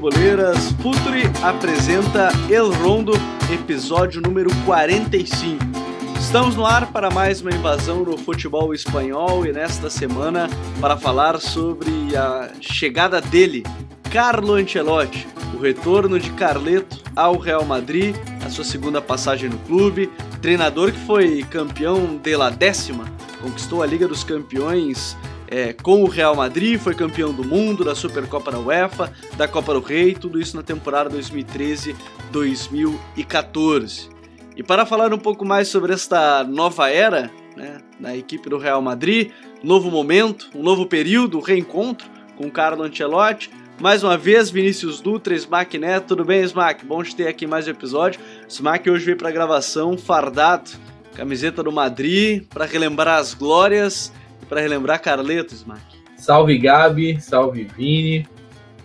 Futeboleiras! Futuri apresenta El Rondo, episódio número 45. Estamos no ar para mais uma invasão no futebol espanhol e nesta semana para falar sobre a chegada dele, Carlo Ancelotti, o retorno de Carleto ao Real Madrid, a sua segunda passagem no clube, treinador que foi campeão de la décima, conquistou a Liga dos Campeões é, com o Real Madrid, foi campeão do mundo, da Supercopa da UEFA, da Copa do Rei, tudo isso na temporada 2013-2014. E para falar um pouco mais sobre esta nova era né, na equipe do Real Madrid, novo momento, um novo período, um reencontro com Carlo Ancelotti, mais uma vez, Vinícius Dutra, Smack Neto, tudo bem, Smack? Bom te ter aqui mais um episódio. Smack hoje veio para gravação fardado, camiseta do Madrid, para relembrar as glórias para relembrar Carleto, Smack. Salve Gabi, salve Vini.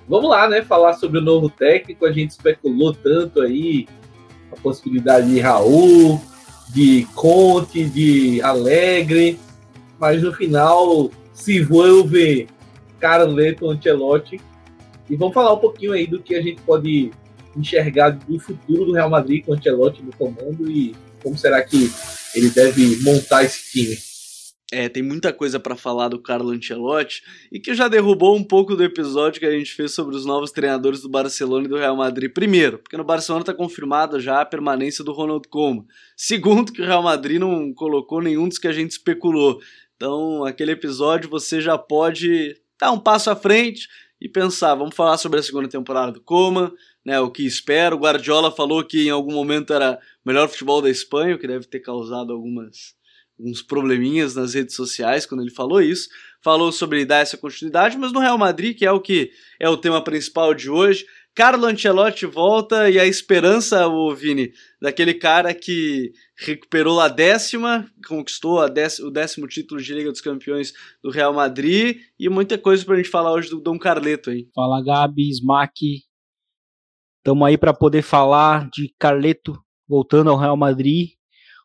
Vamos lá, né? Falar sobre o novo técnico. A gente especulou tanto aí a possibilidade de Raul, de Conte, de Alegre, mas no final se envolve Carleto Ancelotti. E vamos falar um pouquinho aí do que a gente pode enxergar do futuro do Real Madrid com o Ancelotti no comando e como será que ele deve montar esse time. É, tem muita coisa para falar do Carlo Ancelotti e que já derrubou um pouco do episódio que a gente fez sobre os novos treinadores do Barcelona e do Real Madrid. Primeiro, porque no Barcelona está confirmada já a permanência do Ronald Koeman. Segundo, que o Real Madrid não colocou nenhum dos que a gente especulou. Então, aquele episódio você já pode dar um passo à frente e pensar, vamos falar sobre a segunda temporada do Koeman, né, o que espero. O Guardiola falou que em algum momento era o melhor futebol da Espanha, o que deve ter causado algumas uns probleminhas nas redes sociais quando ele falou isso. Falou sobre dar essa continuidade, mas no Real Madrid, que é o que é o tema principal de hoje, Carlo Ancelotti volta e a esperança, o Vini, daquele cara que recuperou a décima, conquistou a décima, o décimo título de Liga dos Campeões do Real Madrid e muita coisa pra gente falar hoje do Dom Carleto aí. Fala Gabi, Smack, estamos aí para poder falar de Carleto voltando ao Real Madrid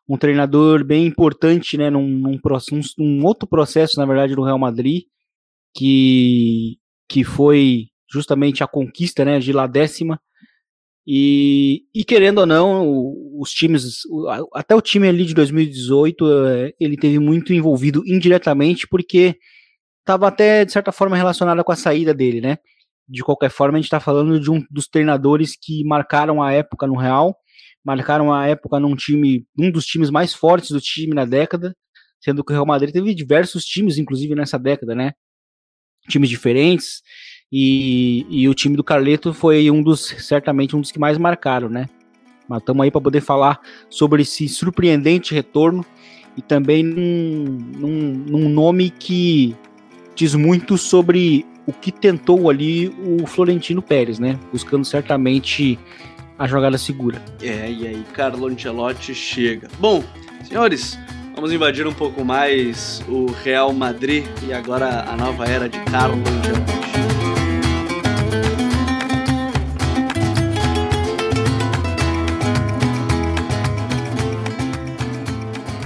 um treinador bem importante, né, num, num, num, outro processo, na verdade, do Real Madrid, que, que foi justamente a conquista, né, de lá décima, e, e querendo ou não, os times, até o time ali de 2018, é, ele teve muito envolvido indiretamente, porque estava até, de certa forma, relacionado com a saída dele, né, de qualquer forma, a gente está falando de um dos treinadores que marcaram a época no Real, marcaram a época num time, um dos times mais fortes do time na década, sendo que o Real Madrid teve diversos times, inclusive nessa década, né? Times diferentes, e, e o time do Carleto foi um dos, certamente, um dos que mais marcaram, né? Mas estamos aí para poder falar sobre esse surpreendente retorno e também num, num, num nome que diz muito sobre o que tentou ali o Florentino Pérez, né? Buscando certamente a jogada segura. É, e aí Carlo Ancelotti chega. Bom, senhores, vamos invadir um pouco mais o Real Madrid e agora a nova era de Carlo Ancelotti.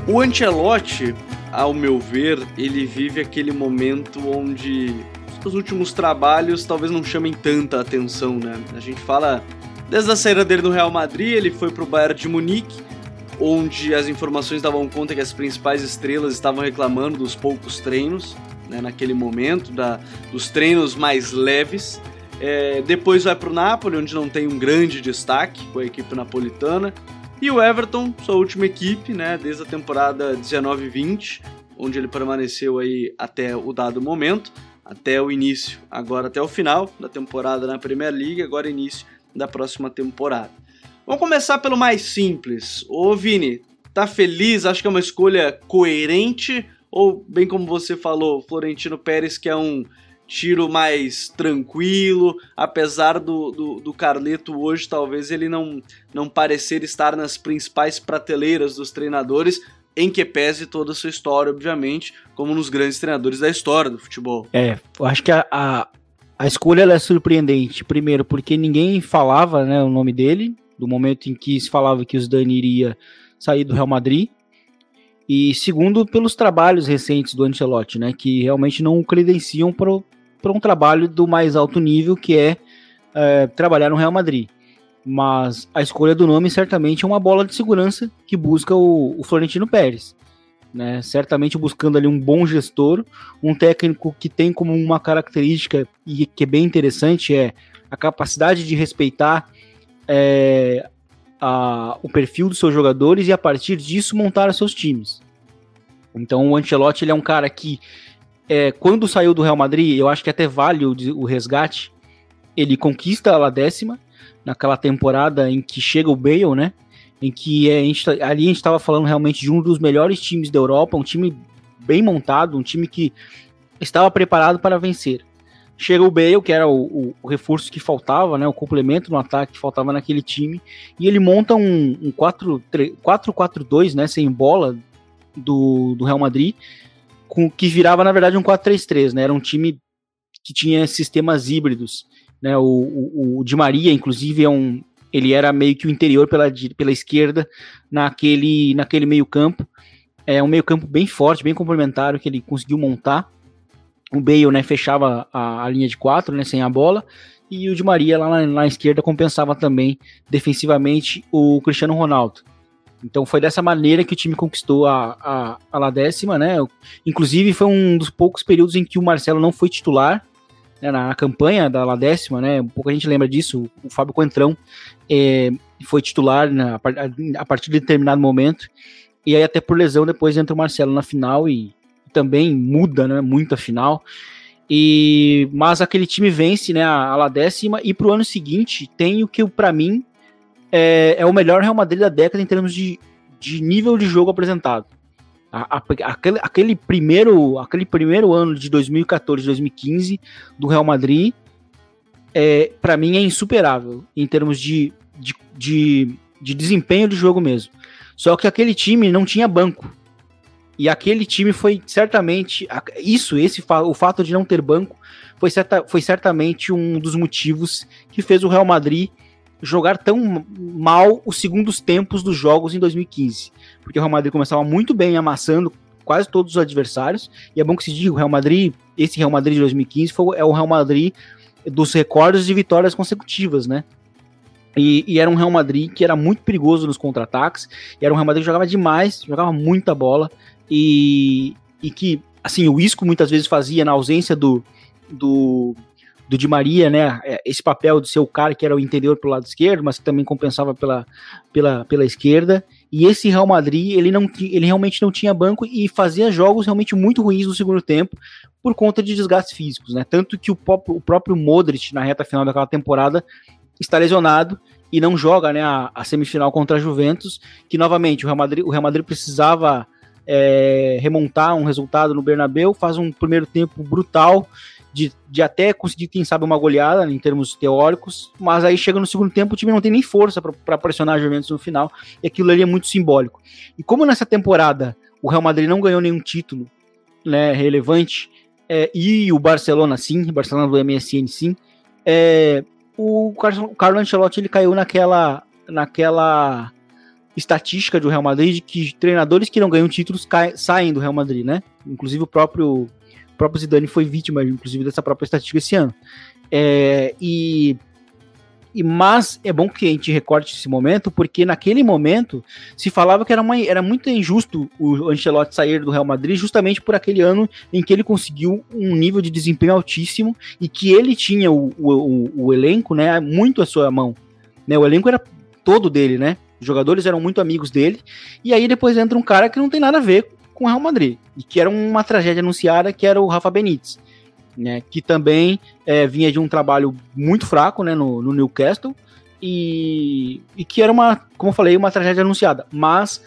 O Ancelotti, ao meu ver, ele vive aquele momento onde os últimos trabalhos talvez não chamem tanta atenção, né? A gente fala Desde a saída dele no Real Madrid, ele foi para o Bayern de Munique, onde as informações davam conta que as principais estrelas estavam reclamando dos poucos treinos, né, naquele momento, da, dos treinos mais leves. É, depois vai para o Napoli, onde não tem um grande destaque com a equipe napolitana. E o Everton, sua última equipe, né, desde a temporada 19-20, onde ele permaneceu aí até o dado momento, até o início, agora até o final da temporada na Premier League, agora início da próxima temporada. Vamos começar pelo mais simples. Ô Vini, tá feliz? Acho que é uma escolha coerente? Ou, bem como você falou, Florentino Pérez, que é um tiro mais tranquilo, apesar do, do, do, Carleto hoje talvez ele não, não parecer estar nas principais prateleiras dos treinadores, em que pese toda a sua história, obviamente, como nos grandes treinadores da história do futebol. É, eu acho que a, a, a escolha é surpreendente, primeiro porque ninguém falava né, o nome dele, do momento em que se falava que o Zidane iria sair do Real Madrid, e segundo pelos trabalhos recentes do Ancelotti, né, que realmente não o credenciam para um trabalho do mais alto nível, que é, é, trabalhar no Real Madrid. Mas a escolha do nome certamente é uma bola de segurança que busca o, o Florentino Pérez. Né? Certamente buscando ali um bom gestor, um técnico que tem como uma característica e que é bem interessante é a capacidade de respeitar é, a, o perfil dos seus jogadores e a partir disso montar seus times. Então o Ancelotti ele é um cara que é, quando saiu do Real Madrid, eu acho que até vale o, o resgate, ele conquista a décima naquela temporada em que chega o Bale, né? Em que a gente, tá, ali a gente estava falando realmente de um dos melhores times da Europa, um time bem montado, um time que estava preparado para vencer. Chega o Bale, que era o, o, reforço que faltava, né, o complemento no ataque que faltava naquele time, e ele monta um, um 4-4-2, né, sem bola do, do Real Madrid, com, que virava na verdade um 4-3-3, né, era um time que tinha sistemas híbridos, né, o, o, o Di Maria, inclusive, é um, ele era meio que o interior pela, pela esquerda naquele, naquele meio campo, é um meio campo bem forte, bem complementar que ele conseguiu montar, o Bale, né, fechava a, a linha de quatro, né, sem a bola, e o Di Maria lá na, na, esquerda compensava também defensivamente o Cristiano Ronaldo. Então foi dessa maneira que o time conquistou a, a, a La décima, né? Inclusive foi um dos poucos períodos em que o Marcelo não foi titular né, na, campanha da La décima, né? Um pouco a gente lembra disso. O Fábio Coentrão é, foi titular na, a partir de determinado momento. E aí até por lesão depois entra o Marcelo na final e também muda, né, muito a final. E mas aquele time vence, né, a, décima e pro ano seguinte tem o que para mim é, é, o melhor Real Madrid da década em termos de, de nível de jogo apresentado. A, a, aquele, aquele, primeiro, aquele primeiro ano de 2014, 2015 do Real Madrid, é, para mim é insuperável em termos de, de, de, de desempenho do jogo mesmo. Só que aquele time não tinha banco. E aquele time foi certamente. Isso, esse o fato de não ter banco, foi, certa, foi certamente um dos motivos que fez o Real Madrid jogar tão mal os segundos tempos dos jogos em 2015. Porque o Real Madrid começava muito bem amassando quase todos os adversários. E é bom que se diga, o Real Madrid, esse Real Madrid de 2015 foi, é o Real Madrid dos recordes de vitórias consecutivas, né? E, e, era um Real Madrid que era muito perigoso nos contra-ataques, era um Real Madrid que jogava demais, jogava muita bola, e, e que, assim, o Isco muitas vezes fazia na ausência do, do, do Di Maria, né, é, esse papel de ser o cara que era o interior pelo lado esquerdo, mas que também compensava pela, pela, pela esquerda, e esse Real Madrid, ele, não, ele realmente não tinha banco e fazia jogos realmente muito ruins no segundo tempo, por conta de desgastes físicos, né, tanto que o próprio, o próprio Modric, na reta final daquela temporada, está lesionado, e não joga né, a, a, semifinal contra a Juventus, que novamente o Real Madrid, o Real Madrid precisava é, remontar um resultado no Bernabeu, faz um primeiro tempo brutal, de, de até conseguir, quem sabe, uma goleada em termos teóricos, mas aí chega no segundo tempo, o time não tem nem força para pressionar a Juventus no final, e aquilo ali é muito simbólico. E como nessa temporada o Real Madrid não ganhou nenhum título né, relevante, é, e o Barcelona sim, o Barcelona do MSN sim, é, o Carlo Ancelotti ele caiu naquela, naquela estatística do Real Madrid de que treinadores que não ganham títulos caem, saem do Real Madrid, né? Inclusive o próprio, o próprio Zidane foi vítima, inclusive, dessa própria estatística esse ano. É, e, e mas é bom que a gente recorte esse momento, porque naquele momento se falava que era, uma, era muito injusto o Ancelotti sair do Real Madrid justamente por aquele ano em que ele conseguiu um nível de desempenho altíssimo e que ele tinha o, o, o, elenco, né, muito à sua mão. Né, o elenco era todo dele, né? Os jogadores eram muito amigos dele. E aí depois entra um cara que não tem nada a ver com o Real Madrid. E que era uma tragédia anunciada, que era o Rafa Benítez. Né, que também é, vinha de um trabalho muito fraco né, no, no Newcastle. E, e, que era uma, como eu falei, uma tragédia anunciada. Mas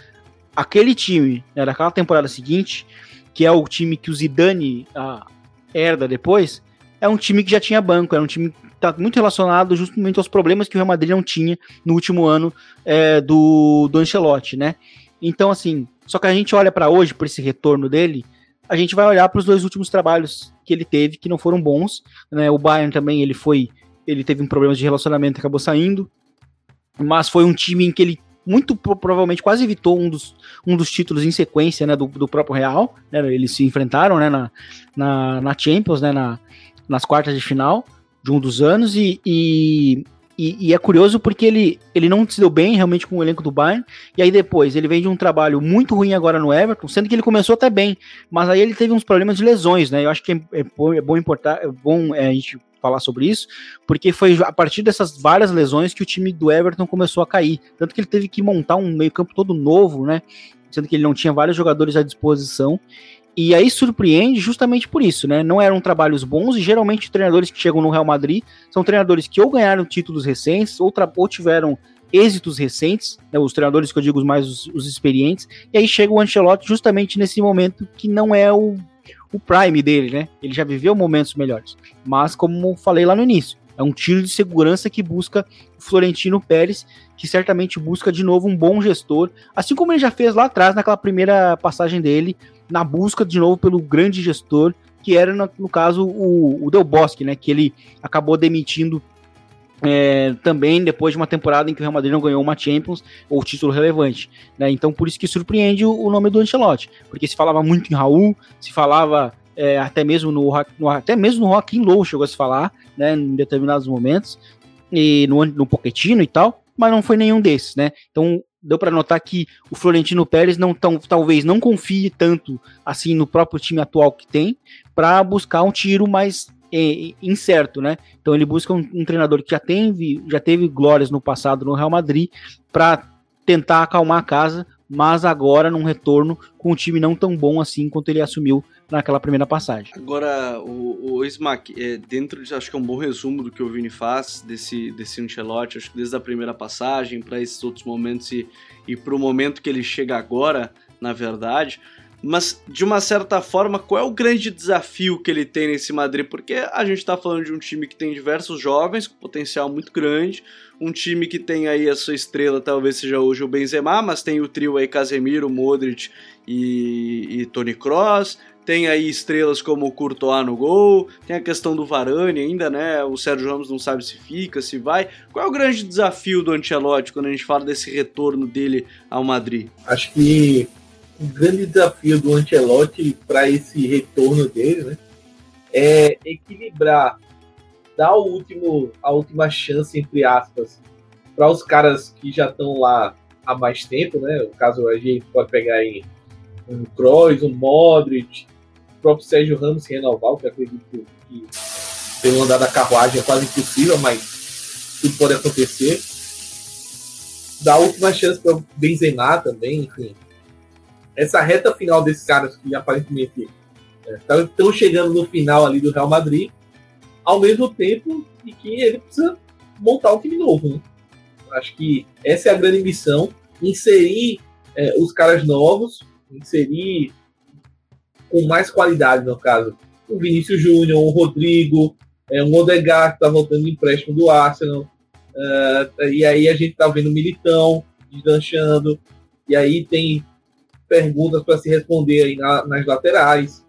aquele time, né, daquela temporada seguinte, que é o time que o Zidane a, herda depois, é um time que já tinha banco, era um time está muito relacionado justamente aos problemas que o Real Madrid não tinha no último ano é, do, do Ancelotti, né? Então, assim, só que a gente olha para hoje, por esse retorno dele, a gente vai olhar para os dois últimos trabalhos que ele teve, que não foram bons, né? O Bayern também, ele foi, ele teve um problema de relacionamento e acabou saindo, mas foi um time em que ele muito provavelmente quase evitou um dos, um dos títulos em sequência né, do, do próprio Real. Né, eles se enfrentaram né, na, na, na Champions, né, na, nas quartas de final de um dos anos e, e, e, e, é curioso porque ele, ele não se deu bem realmente com o elenco do Bayern, e aí depois ele vem de um trabalho muito ruim agora no Everton, sendo que ele começou até bem, mas aí ele teve uns problemas de lesões, né? Eu acho que é, é, é bom importar, é bom é, a gente falar sobre isso, porque foi a partir dessas várias lesões que o time do Everton começou a cair. Tanto que ele teve que montar um meio-campo todo novo, né? Sendo que ele não tinha vários jogadores à disposição. E aí surpreende justamente por isso, né? Não eram trabalhos bons e geralmente treinadores que chegam no Real Madrid são treinadores que ou ganharam títulos recentes ou, ou tiveram êxitos recentes, né, os treinadores que eu digo mais os, os, experientes, e aí chega o Ancelotti justamente nesse momento que não é o o prime dele, né? Ele já viveu momentos melhores. Mas, como falei lá no início, é um tiro de segurança que busca o Florentino Pérez, que certamente busca de novo um bom gestor, assim como ele já fez lá atrás, naquela primeira passagem dele, na busca de novo pelo grande gestor, que era, no, no caso, o, o Del Bosque, né? Que ele acabou demitindo é, também depois de uma temporada em que o Real Madrid não ganhou uma Champions ou título relevante. Né? Então por isso que surpreende o, o, nome do Ancelotti, porque se falava muito em Raul, se falava é, até mesmo no, no, até mesmo no Joaquim Low chegou a se falar, né, em determinados momentos, e no, no Pochettino e tal, mas não foi nenhum desses, né? Então deu para notar que o Florentino Pérez não tão, talvez não confie tanto assim no próprio time atual que tem para buscar um tiro mais é, incerto, né? Então ele busca um, um, treinador que já teve, já teve glórias no passado no Real Madrid para tentar acalmar a casa, mas agora num retorno com um time não tão bom assim quanto ele assumiu naquela primeira passagem. Agora, o, o Smack, é, dentro de, acho que é um bom resumo do que o Vini faz desse, desse Ancelotti, acho que desde a primeira passagem para esses outros momentos e, e para o momento que ele chega agora, na verdade, mas de uma certa forma, qual é o grande desafio que ele tem nesse Madrid? Porque a gente está falando de um time que tem diversos jovens com potencial muito grande, um time que tem aí a sua estrela, talvez seja hoje o Benzema, mas tem o trio aí Casemiro, Modric e, e Toni Kroos, tem aí estrelas como o Courtois no gol, tem a questão do Varane ainda, né? O Sérgio Ramos não sabe se fica, se vai. Qual é o grande desafio do Ancelotti quando a gente fala desse retorno dele ao Madrid? Acho que o grande desafio do Ancelotti para esse retorno dele, né, é equilibrar, dar o último, a última chance, entre aspas, para os caras que já estão lá há mais tempo, né? O caso a gente pode pegar aí um Kroos, um Modric, o próprio Sérgio Ramos renovar, que acredito que pelo andar da carruagem é quase impossível, mas tudo pode acontecer. Dar a última chance para o Benzema também, enfim essa reta final desses caras que aparentemente estão é, chegando no final ali do Real Madrid, ao mesmo tempo e que ele precisa montar um time novo. Né? Acho que essa é a grande missão: inserir é, os caras novos, inserir com mais qualidade, no caso, o Vinícius Júnior, o Rodrigo, é, um que está voltando de empréstimo do Arsenal. Uh, e aí a gente está vendo o Militão deslanchando. E aí tem perguntas para se responder aí na, nas laterais,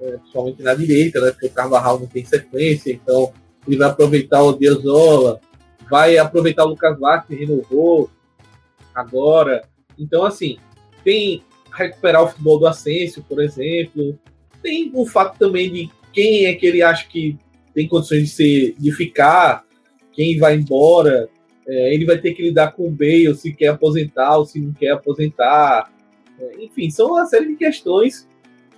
é, principalmente na direita, né, porque o Carvajal não tem sequência, então ele vai aproveitar o Diozola, vai aproveitar o Lucas Vaz, que renovou agora. Então, assim, tem recuperar o futebol do Ascenso, por exemplo. Tem o fato também de quem é que ele acha que tem condições de, ser, de ficar, quem vai embora. É, ele vai ter que lidar com o Bale, se quer aposentar ou se não quer aposentar. Enfim, são uma série de questões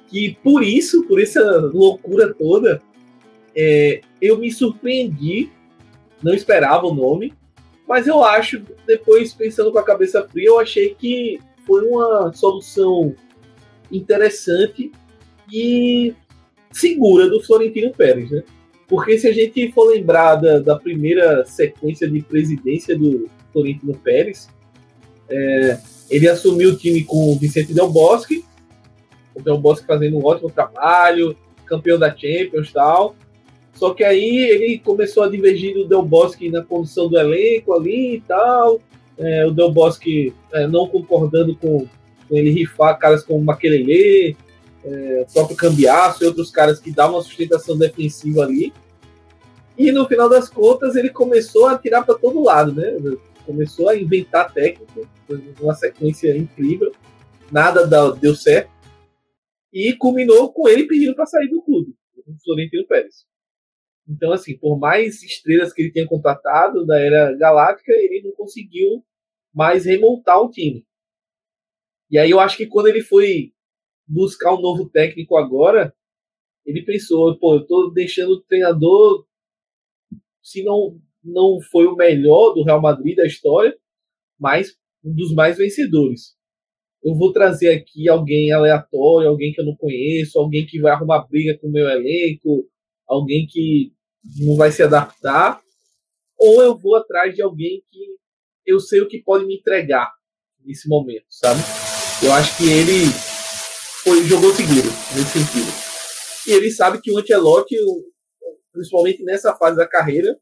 que, por isso, por essa loucura toda, é, eu me surpreendi, não esperava o nome, mas eu acho, depois pensando com a cabeça fria, eu achei que foi uma solução interessante e segura do Florentino Pérez, né? Porque se a gente for lembrar da, da primeira sequência de presidência do Florentino Pérez, é, ele assumiu o time com o Vicente Del Bosque, o Del Bosque fazendo um ótimo trabalho, campeão da Champions e tal. Só que aí ele começou a divergir do Del Bosque na condição do elenco ali e tal. É, o Del Bosque é, não concordando com, com, ele rifar caras como Maquelele, é, o próprio Cambiaço e outros caras que davam uma sustentação defensiva ali. E no final das contas ele começou a tirar para todo lado, né? Começou a inventar técnico, uma sequência incrível, nada deu certo, e culminou com ele pedindo para sair do clube, o Florentino Pérez. Então, assim, por mais estrelas que ele tenha contratado da era galáctica, ele não conseguiu mais remontar o time. E aí eu acho que quando ele foi buscar um novo técnico agora, ele pensou, pô, eu tô deixando o treinador, se não, não foi o melhor do Real Madrid da história, mas um dos mais vencedores. Eu vou trazer aqui alguém aleatório, alguém que eu não conheço, alguém que vai arrumar briga com o meu elenco, alguém que não vai se adaptar, ou eu vou atrás de alguém que eu sei o que pode me entregar nesse momento, sabe? Eu acho que ele foi, jogou seguro nesse sentido. E ele sabe que o Ancelotti, principalmente nessa fase da carreira,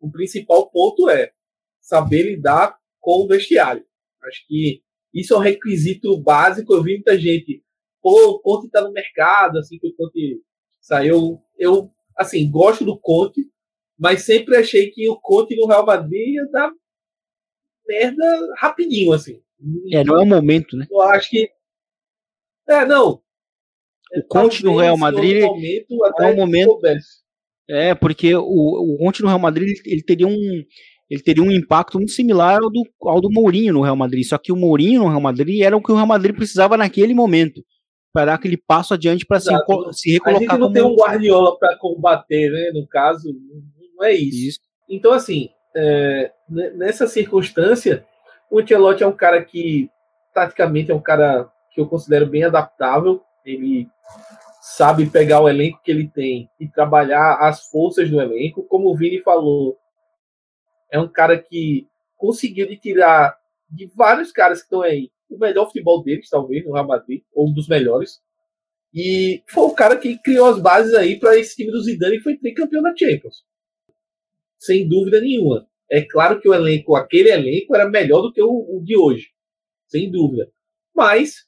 o principal ponto é saber lidar com o vestiário. Acho que isso é um requisito básico. Eu vi muita gente, pô, o Conte tá no mercado, assim que o Conte saiu. Eu, assim, gosto do Conte, mas sempre achei que o Conte no Real Madrid ia dar merda rapidinho, assim. É, não é o momento, né? Eu acho que. É, não. O Conte no Real Madrid momento, é um momento. É, porque o, o Conte no Real Madrid ele teria um ele teria um impacto muito similar ao do, ao do Mourinho no Real Madrid. Só que o Mourinho no Real Madrid era o que o Real Madrid precisava naquele momento para dar aquele passo adiante para se, se recolocar. A gente não como... tem um Guardiola para combater, né? No caso, não é isso. isso. Então, assim, é, nessa circunstância, o Ancelotti é um cara que, taticamente, é um cara que eu considero bem adaptável. Ele sabe pegar o elenco que ele tem e trabalhar as forças do elenco. Como o Vini falou, é um cara que conseguiu de tirar de vários caras que estão aí o melhor futebol deles, talvez, no Real Madrid, ou um dos melhores. E foi o cara que criou as bases aí para esse time do Zidane e foi tricampeão da Champions. Sem dúvida nenhuma. É claro que o elenco, aquele elenco, era melhor do que o, o de hoje. Sem dúvida. Mas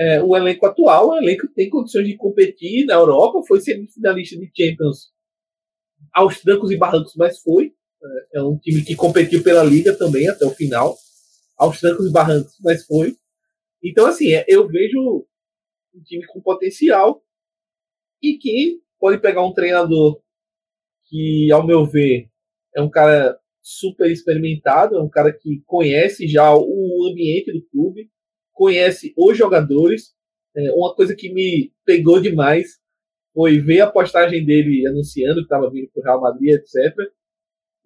é, o elenco atual o elenco que tem condições de competir na Europa, foi semifinalista de Champions aos trancos e barrancos, mas foi. É, é um time que competiu pela Liga também até o final, aos trancos e barrancos, mas foi. Então, assim, é, eu vejo um time com potencial e que pode pegar um treinador que, ao meu ver, é um cara super experimentado, é um cara que conhece já o ambiente do clube, conhece os jogadores. É, uma coisa que me pegou demais foi ver a postagem dele anunciando que estava vindo para o Real Madrid, etc.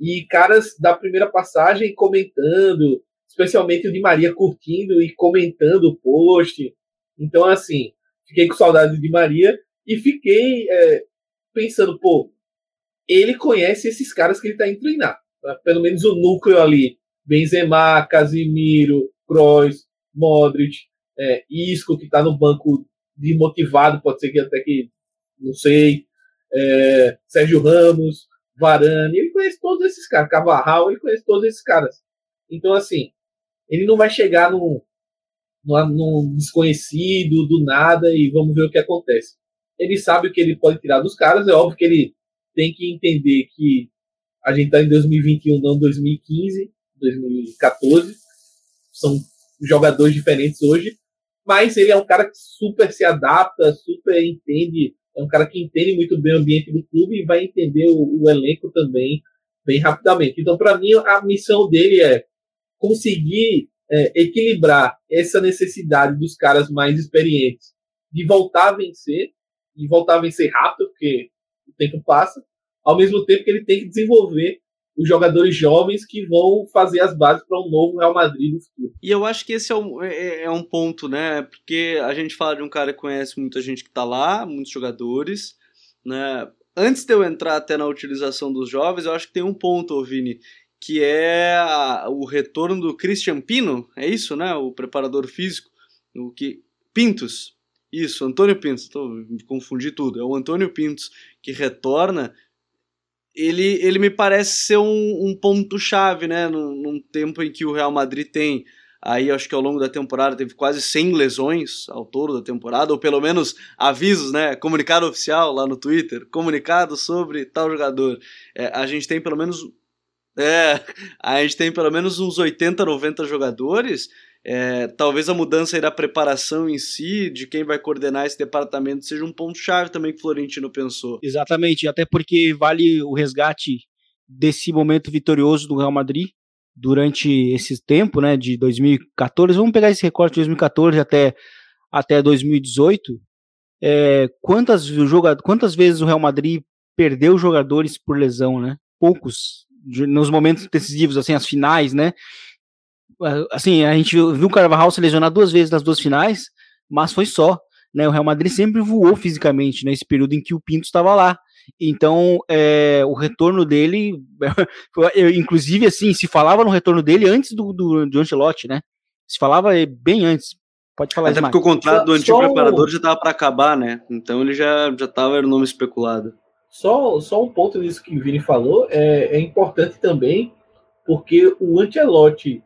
E caras da primeira passagem comentando, especialmente o de Maria curtindo e comentando o post. Então, assim, fiquei com saudade de Maria e fiquei é, pensando, pô, ele conhece esses caras que ele está indo treinar. Pelo menos o núcleo ali. Benzema, Casimiro, Kroos, Modric, é, Isco, que está no banco desmotivado, pode ser que até que, não sei, é, Sérgio Ramos, Varane, ele conhece todos esses caras, Cavarral, ele conhece todos esses caras. Então, assim, ele não vai chegar num, num, desconhecido, do nada, e vamos ver o que acontece. Ele sabe o que ele pode tirar dos caras, é óbvio que ele tem que entender que a gente está em 2021, não 2015, 2014. São jogadores diferentes hoje, mas ele é um cara que super se adapta, super entende, é um cara que entende muito bem o ambiente do clube e vai entender o, o elenco também bem rapidamente. Então, para mim, a missão dele é conseguir é, equilibrar essa necessidade dos caras mais experientes de voltar a vencer, e voltar a vencer rápido, porque o tempo passa, ao mesmo tempo que ele tem que desenvolver os jogadores jovens que vão fazer as bases para um novo Real Madrid no futuro. E eu acho que esse é um, é, é, é um ponto, né? Porque a gente fala de um cara que conhece muita gente que está lá, muitos jogadores, né? Antes de eu entrar até na utilização dos jovens, eu acho que tem um ponto, Vini, que é o retorno do Christian Pino, é isso, né? O preparador físico, o que Pintos, isso, Antônio Pintos, tô, confundi tudo, é o Antônio Pintos que retorna ele, ele me parece ser um, um ponto-chave, né? Num, num, tempo em que o Real Madrid tem, aí acho que ao longo da temporada teve quase 100 lesões ao todo da temporada, ou pelo menos avisos, né? Comunicado oficial lá no Twitter, comunicado sobre tal jogador. É, a gente tem pelo menos. É, a gente tem pelo menos uns 80, 90 jogadores. É, talvez a mudança aí da preparação em si, de quem vai coordenar esse departamento, seja um ponto-chave também que o Florentino pensou. Exatamente, até porque vale o resgate desse momento vitorioso do Real Madrid durante esse tempo, né, de 2014. Vamos pegar esse recorte de 2014 até, até 2018. É, quantas, quantas vezes o Real Madrid perdeu jogadores por lesão, né? Poucos nos momentos decisivos, assim, as finais, né? Assim, a gente viu o Carvajal se lesionar duas vezes nas duas finais, mas foi só. Né, o Real Madrid sempre voou fisicamente nesse período em que o Pinto estava lá. Então, é, o retorno dele, eu, inclusive, assim, se falava no retorno dele antes do, do, do Ancelotti, né? Se falava bem antes. Pode falar Até porque o contrato do antigo preparador já estava para acabar, né? Então ele já já estava no nome especulado. Só, só um ponto nisso que o Vini falou é, é importante também, porque o Ancelotti,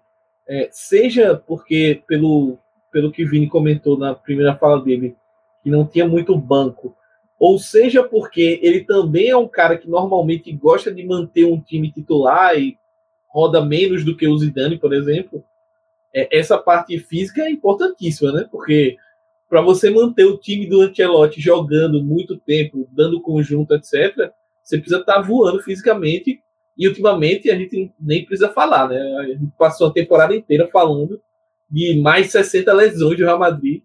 é, seja porque pelo, pelo que o Vini comentou na primeira fala dele, que não tinha muito banco, ou seja porque ele também é um cara que normalmente gosta de manter um time titular e roda menos do que o Zidane, por exemplo, é, essa parte física é importantíssima, né? Porque para você manter o time do Ancelotti jogando muito tempo, dando conjunto, etc., você precisa estar tá voando fisicamente. E ultimamente a gente nem precisa falar, né? A gente passou a temporada inteira falando de mais 60 lesões do Real Madrid.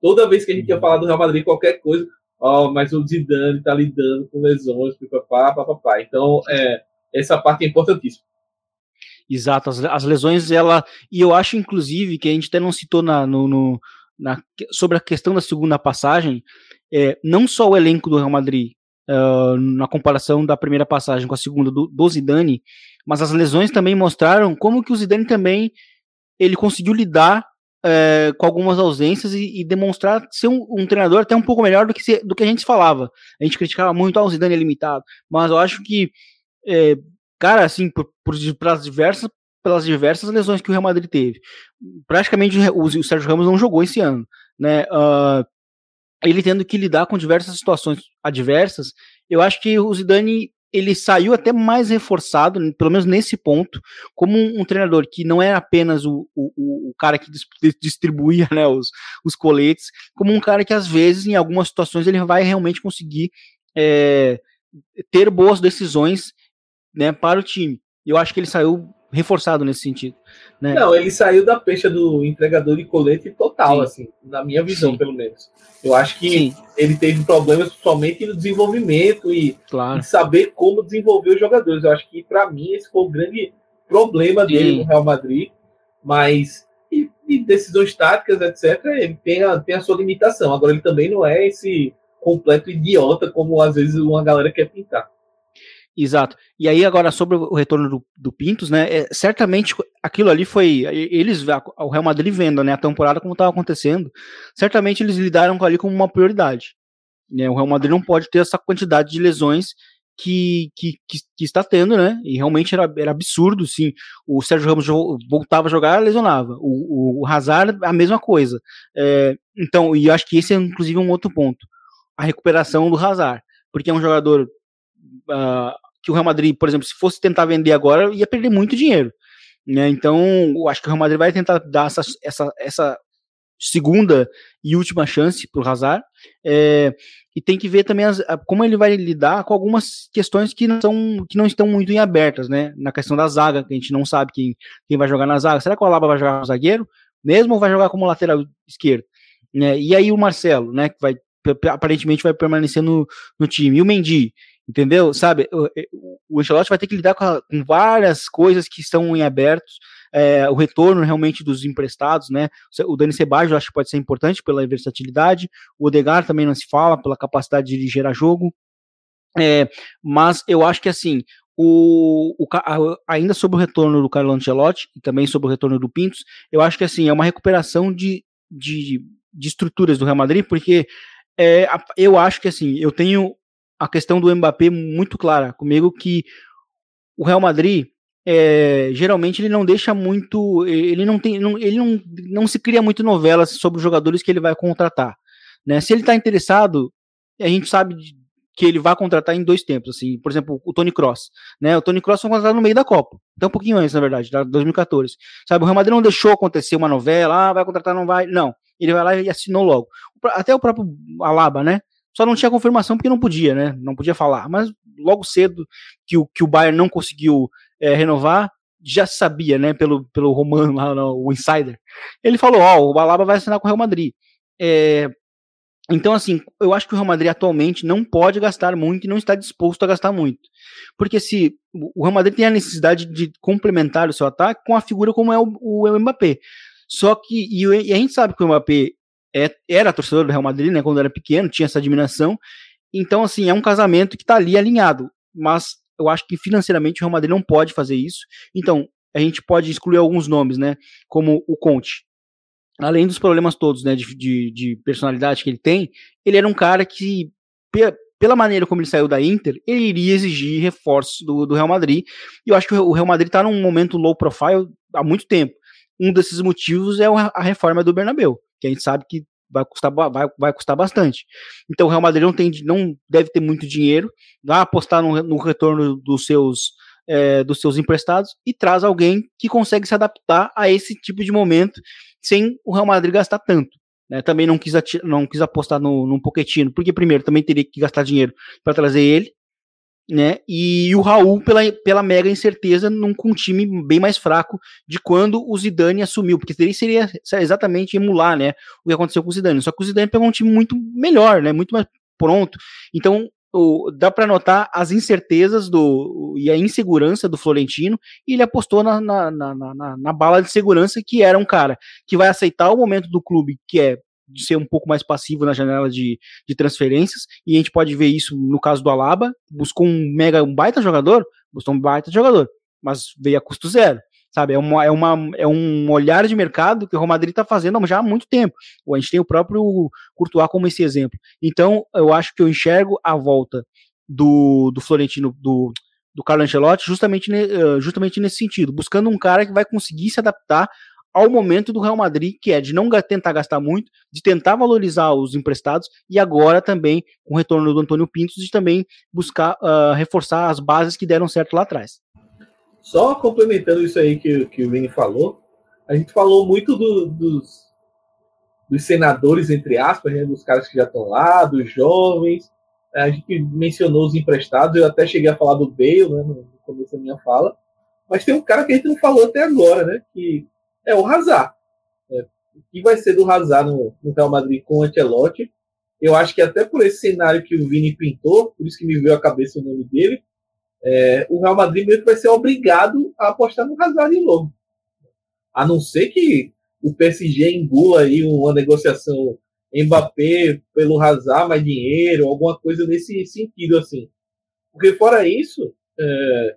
Toda vez que a gente ia falar do Real Madrid, qualquer coisa, ó, oh, mas o Zidane está lidando com lesões, papapá, papapá. Então, é, essa parte é importantíssima. Exato, as, as, lesões, ela. E eu acho, inclusive, que a gente até não citou na, no, no na, sobre a questão da segunda passagem, é, não só o elenco do Real Madrid, uh, na comparação da primeira passagem com a segunda do, do Zidane, mas as lesões também mostraram como que o Zidane também ele conseguiu lidar é, com algumas ausências e, e demonstrar ser um, um, treinador até um pouco melhor do que, se, do que a gente falava. A gente criticava muito, ah, o Zidane é limitado, mas eu acho que, é, cara, assim, por, por, pelas, diversas, pelas diversas lesões que o Real Madrid teve, praticamente o, Sérgio Ramos não jogou esse ano, né? Uh, ele tendo que lidar com diversas situações adversas, eu acho que o Zidane ele saiu até mais reforçado, pelo menos nesse ponto, como um, um treinador que não era apenas o, o, o cara que distribuía né, os, os coletes, como um cara que às vezes, em algumas situações, ele vai realmente conseguir é, ter boas decisões né, para o time. Eu acho que ele saiu reforçado nesse sentido. Né? Não, ele saiu da peixe do entregador de colete total, Sim. assim, na minha visão, Sim. pelo menos. Eu acho que Sim. ele teve problemas somente no desenvolvimento e, claro. saber como desenvolver os jogadores. Eu acho que, para mim, esse foi o grande problema dele no Real Madrid. Mas, e, e, decisões táticas, etc., ele tem a, tem a sua limitação. Agora, ele também não é esse completo idiota como às vezes uma galera quer pintar. Exato. E aí, agora, sobre o retorno do, do Pintos, né? É, certamente aquilo ali foi. Eles, o Real Madrid vendo né, a temporada como estava acontecendo, certamente eles lidaram ali como uma prioridade. Né? O Real Madrid não pode ter essa quantidade de lesões que, que, que, que, está tendo, né? E realmente era, era absurdo, sim. O Sérgio Ramos voltava a jogar, lesionava. O, o, o Hazard, a mesma coisa. É, então, e acho que esse é inclusive um outro ponto. A recuperação do Hazard. Porque é um jogador uh, que o Real Madrid, por exemplo, se fosse tentar vender agora, ia perder muito dinheiro. Né? Então, eu acho que o Real Madrid vai tentar dar essa, essa, essa segunda e última chance para o Hazard. É, e tem que ver também as, como ele vai lidar com algumas questões que não, são, que não estão muito em abertas, né? Na questão da zaga, que a gente não sabe quem, quem vai jogar na zaga. Será que o Alaba vai jogar como zagueiro? Mesmo ou vai jogar como lateral esquerdo? Né? E aí o Marcelo, né? Que vai aparentemente vai permanecer no, no time. E o Mendy, entendeu? Sabe, o, o Ancelotti vai ter que lidar com, a, com várias coisas que estão em abertos, é, o retorno realmente dos emprestados, né? O Dani eu acho que pode ser importante pela versatilidade, o Odegar também não se fala pela capacidade de gerar jogo, é, mas eu acho que assim, o, o, ainda sobre o retorno do Carlo Ancelotti e também sobre o retorno do Pintos, eu acho que assim, é uma recuperação de, de, de estruturas do Real Madrid, porque é, eu acho que assim, eu tenho a questão do Mbappé muito clara comigo que o Real Madrid é, geralmente ele não deixa muito, ele não tem, não, ele não, não se cria muito novelas sobre os jogadores que ele vai contratar, né? Se ele está interessado, a gente sabe que ele vai contratar em dois tempos, assim, por exemplo, o Tony Cross, né? O Tony Cross foi contratado no meio da Copa, até um pouquinho antes, na verdade, da 2014. Sabe, o Real Madrid não deixou acontecer uma novela, ah, vai contratar, não vai, não. Ele vai lá e assinou logo. Até o próprio Alaba, né? Só não tinha confirmação porque não podia, né? Não podia falar. Mas logo cedo que o, que o Bayern não conseguiu é, renovar, já sabia, né? Pelo, pelo Romano lá, o Insider. Ele falou: Ó, oh, o Alaba vai assinar com o Real Madrid. É, então, assim, eu acho que o Real Madrid atualmente não pode gastar muito e não está disposto a gastar muito. Porque se o Real Madrid tem a necessidade de complementar o seu ataque com a figura como é o, o Mbappé. Só que, e, a gente sabe que o Mbappé é, era torcedor do Real Madrid, né, quando era pequeno, tinha essa admiração. Então, assim, é um casamento que está ali alinhado. Mas eu acho que financeiramente o Real Madrid não pode fazer isso. Então, a gente pode excluir alguns nomes, né, como o Conte além dos problemas todos, né, de, de, de, personalidade que ele tem, ele era um cara que, pela maneira como ele saiu da Inter, ele iria exigir reforços do, do Real Madrid. E eu acho que o Real Madrid está num momento low profile há muito tempo. Um desses motivos é a reforma do Bernabeu, que a gente sabe que vai custar, vai, vai custar bastante. Então o Real Madrid não, tem, não deve ter muito dinheiro, vai apostar no, no retorno dos seus é, dos seus emprestados e traz alguém que consegue se adaptar a esse tipo de momento sem o Real Madrid gastar tanto. Né? Também não quis, não quis apostar no, no Pochettino, porque primeiro também teria que gastar dinheiro para trazer ele, né? E o Raul pela, pela mega incerteza num, com um time bem mais fraco de quando o Zidane assumiu, porque seria, seria exatamente emular, né, o que aconteceu com o Zidane. Só que o Zidane pegou um time muito melhor, né, muito mais pronto. Então o, dá para notar as incertezas do e a insegurança do Florentino e ele apostou na, na, na, na, na bala de segurança que era um cara que vai aceitar o momento do clube que é de ser um pouco mais passivo na janela de, de transferências, e a gente pode ver isso no caso do Alaba, buscou um mega, um baita jogador, buscou um baita jogador, mas veio a custo zero sabe? É, uma, é, uma, é um olhar de mercado que o Real Madrid está fazendo já há muito tempo. A gente tem o próprio Courtois como esse exemplo. Então, eu acho que eu enxergo a volta do, do Florentino, do, do Carlo Ancelotti, justamente, eh, justamente nesse sentido, buscando um cara que vai conseguir se adaptar ao momento do Real Madrid, que é de não tentar gastar muito, de tentar valorizar os emprestados e agora também, com o retorno do Antônio Pintos, de também buscar uh, reforçar as bases que deram certo lá atrás. Só complementando isso aí que, que o Vini falou, a gente falou muito do, dos, dos senadores, entre aspas, né, dos caras que já estão lá, dos jovens. A gente mencionou os emprestados, eu até cheguei a falar do Bale né, no começo da minha fala. Mas tem um cara que a gente não falou até agora, né? Que é o Hazard. É, o que vai ser do Hazard no, no Real Madrid com o Ancelotti? Eu acho que até por esse cenário que o Vini pintou, por isso que me veio à cabeça o nome dele, é, o Real Madrid mesmo vai ser obrigado a apostar no Hazard de novo. A não ser que o PSG engula aí uma negociação Mbappé pelo Hazard, mais dinheiro, alguma coisa nesse sentido assim. Porque fora isso, é,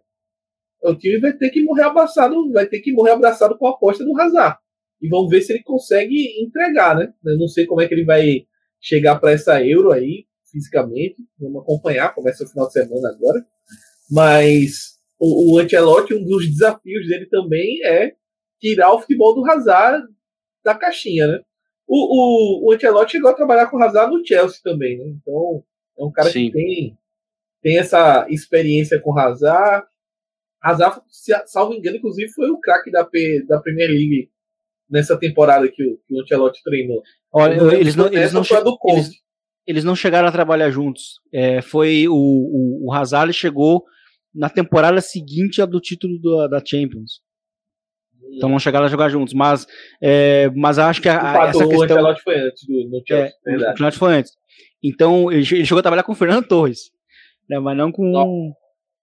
o time vai ter que morrer abraçado, vai ter que morrer abraçado com a aposta do Hazard. E vamos ver se ele consegue entregar, né? Eu não sei como é que ele vai chegar para essa Euro aí, fisicamente. Vamos acompanhar, começa o final de semana agora. Mas o, o Ancelotti, um dos desafios dele também é tirar o futebol do Hazard da caixinha, né? O, o, o Ancelotti chegou a trabalhar com o Hazard no Chelsea também, né? Então é um cara Sim. que tem, tem essa experiência com o Hazard. Hazard, salvo engano, inclusive foi o craque da, da Premier League nessa temporada que o, que o Ancelotti treinou. Olha, eles não, eles, não, eles, eles, não chegaram a trabalhar juntos. É, foi o, o, o Hazard chegou na temporada seguinte a do título do, da Champions. Então não chegaram a jogar juntos, mas, é, mas acho que a, a, essa questão... O foi antes do, no Chelsea, é, O Ancelotti foi antes. Então ele, ele, chegou a trabalhar com o Fernando Torres, né, mas não com... Não.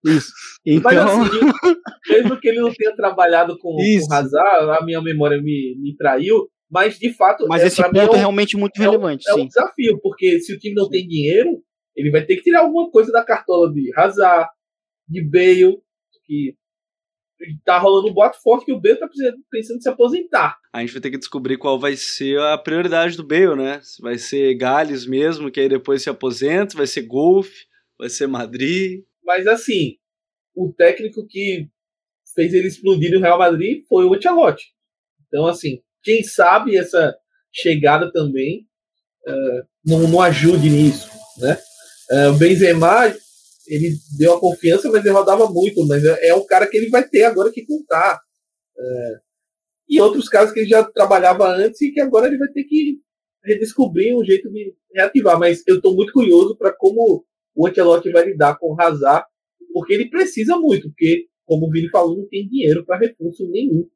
Isso. Então... Mas assim, mesmo que ele não tenha trabalhado com, o Hazard, a minha memória me, me traiu, mas de fato... Mas é, esse ponto é, um, é, realmente muito é relevante, um, É um desafio, porque se o time não tem dinheiro, ele vai ter que tirar alguma coisa da cartola de Hazard, de Bale, que tá rolando um boato forte que o Bale tá pensando em se aposentar. A gente vai ter que descobrir qual vai ser a prioridade do Bale, né? Se vai ser Gales mesmo, que aí depois se aposenta, vai ser Golf, vai ser Madrid. Mas assim, o técnico que fez ele explodir no Real Madrid foi o Ancelotti. Então, assim, quem sabe essa chegada também uh, não, não ajude nisso, né? É, o Benzema, ele deu a confiança, mas ele rodava muito, mas é, é um cara que ele vai ter agora que contar. É, e outros casos que ele já trabalhava antes e que agora ele vai ter que redescobrir um jeito de reativar. Mas eu estou muito curioso para como o Ancelotti vai lidar com o Hazard, porque ele precisa muito, porque, como o Vini falou, não tem dinheiro para reforço nenhum.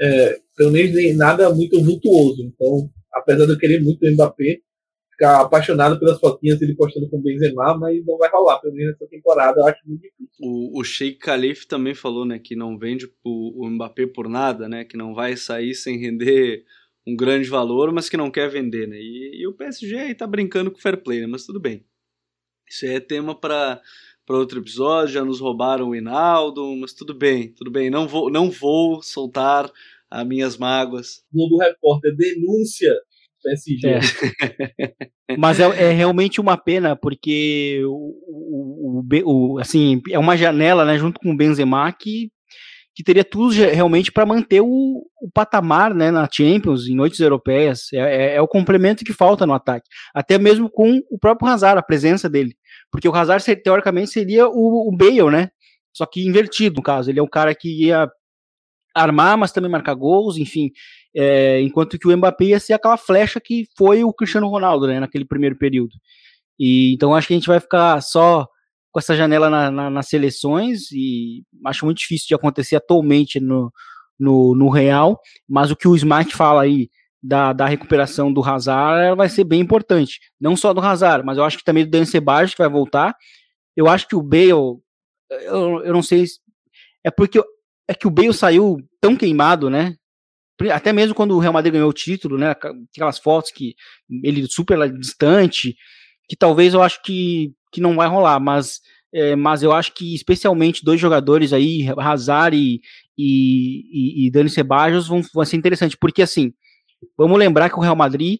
É, pelo menos nada muito vultuoso. Então, apesar de eu querer muito o Mbappé, ficar apaixonado pelas fotinhas ele postando com o Benzema, mas não vai rolar, pelo menos nessa temporada, eu acho muito difícil. O, o Sheikh Khalif também falou, né, que não vende o, o Mbappé por nada, né, que não vai sair sem render um grande valor, mas que não quer vender, né, e, e o PSG aí tá brincando com fair play, né, mas tudo bem. Isso aí é tema para para outro episódio, já nos roubaram o Hinaldo, mas tudo bem, tudo bem, não vou, não vou soltar as minhas mágoas. Globo Repórter denúncia PSG. É. Mas é, é, realmente uma pena, porque o, o, o, assim, é uma janela, né, junto com o Benzema, que, que teria tudo realmente para manter o, o, patamar né, na Champions, em noites europeias. É, é, é, o complemento que falta no ataque. Até mesmo com o próprio Hazard, a presença dele. Porque o Hazard, teoricamente, seria o, o Bale, né? Só que invertido, no caso. Ele é um cara que ia armar, mas também marcar gols, enfim. É, enquanto que o Mbappé ia ser aquela flecha que foi o Cristiano Ronaldo, né, naquele primeiro período. E então acho que a gente vai ficar só com essa janela na, na, nas seleções e acho muito difícil de acontecer atualmente no, no, no Real, mas o que o Smart fala aí da, da recuperação do Hazard vai ser bem importante. Não só do Hazard, mas eu acho que também do Dan Ceballos que vai voltar. Eu acho que o Bale, eu, eu não sei, é porque é que o Bale saiu tão queimado, né? Até mesmo quando o Real Madrid ganhou o título, né? Aquelas fotos que ele super distante, que talvez eu acho que, que não vai rolar, mas, é, mas eu acho que especialmente dois jogadores aí, Hazard e, e, e Dani Ceballos, vão, vão ser interessantes, porque assim, vamos lembrar que o Real Madrid,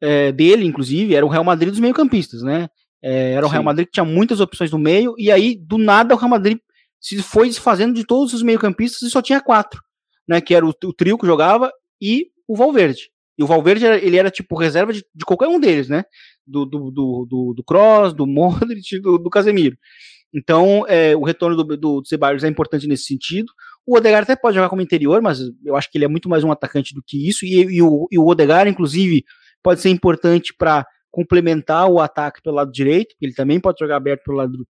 é, dele inclusive, era o Real Madrid dos meio-campistas, né? É, era o Sim. Real Madrid que tinha muitas opções no meio, e aí, do nada, o Real Madrid se foi desfazendo de todos os meio-campistas e só tinha quatro, né? Que era o, o, trio que jogava e o Valverde. E o Valverde era, ele era tipo reserva de, de qualquer um deles, né? Do, do, do, do, do Kroos, do Modric, do, do Casemiro. Então, é, o retorno do, do, do Ceballos é importante nesse sentido. O Odegaard até pode jogar como interior, mas eu acho que ele é muito mais um atacante do que isso. E, e, o, e o inclusive, pode ser importante para complementar o ataque pelo lado direito, ele também pode jogar aberto pelo lado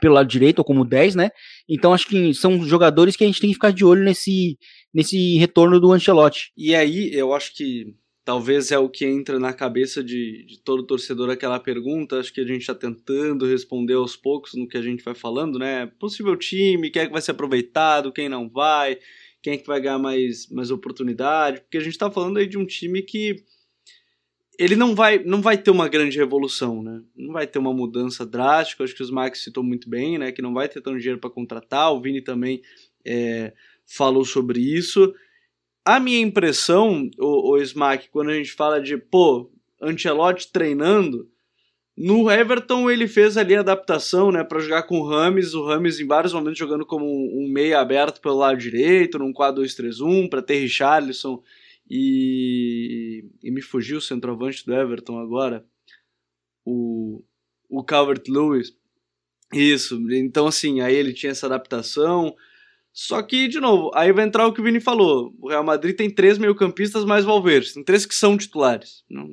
pelo lado direito ou como 10, né? Então acho que são jogadores que a gente tem que ficar de olho nesse, nesse retorno do Ancelotti. E aí eu acho que talvez é o que entra na cabeça de, de todo torcedor aquela pergunta, acho que a gente está tentando responder aos poucos no que a gente vai falando, né? Possível time, quem é que vai ser aproveitado, quem não vai, quem é que vai ganhar mais, mais oportunidade, porque a gente está falando aí de um time que ele não vai, não vai ter uma grande revolução, né? Não vai ter uma mudança drástica. Acho que os Max citou muito bem, né? Que não vai ter tanto dinheiro para contratar. O Vini também é, falou sobre isso. A minha impressão, o, o Smack, quando a gente fala de pô, Ancelotti treinando, no Everton ele fez ali a adaptação, né, para jogar com o Rames, o Rames em vários momentos jogando como um, um meia aberto pelo lado direito, num 4-2-3-1, para ter Richarlison e, e me fugiu o centroavante do Everton agora, o, o Calvert Lewis. Isso, então assim, aí ele tinha essa adaptação. Só que, de novo, aí vai entrar o que o Vini falou. O Real Madrid tem três meio-campistas mais Valverde. Tem três que são titulares. Não,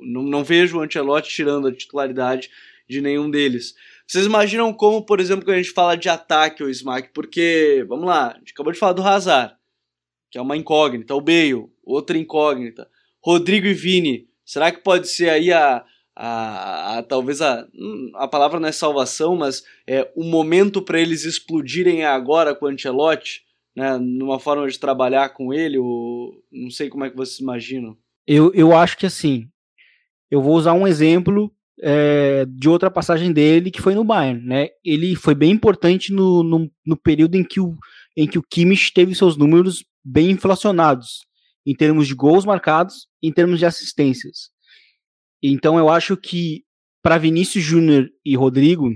não, não vejo o Ancelotti tirando a titularidade de nenhum deles. Vocês imaginam como, por exemplo, quando a gente fala de ataque ou Smack? Porque, vamos lá, a gente acabou de falar do Hazard que é uma incógnita. O Bale, outra incógnita. Rodrigo e Vini, será que pode ser aí a, a, a, talvez a, hum, a palavra não é salvação, mas é o momento para eles explodirem agora com o Ancelotti, né, numa forma de trabalhar com ele, ou não sei como é que vocês imaginam. Eu, eu acho que assim, eu vou usar um exemplo é, de outra passagem dele que foi no Bayern, né? Ele foi bem importante no, no, no período em que o em que o Kimmich teve seus números bem inflacionados em termos de gols marcados, em termos de assistências. Então eu acho que para Vinícius Júnior e Rodrigo,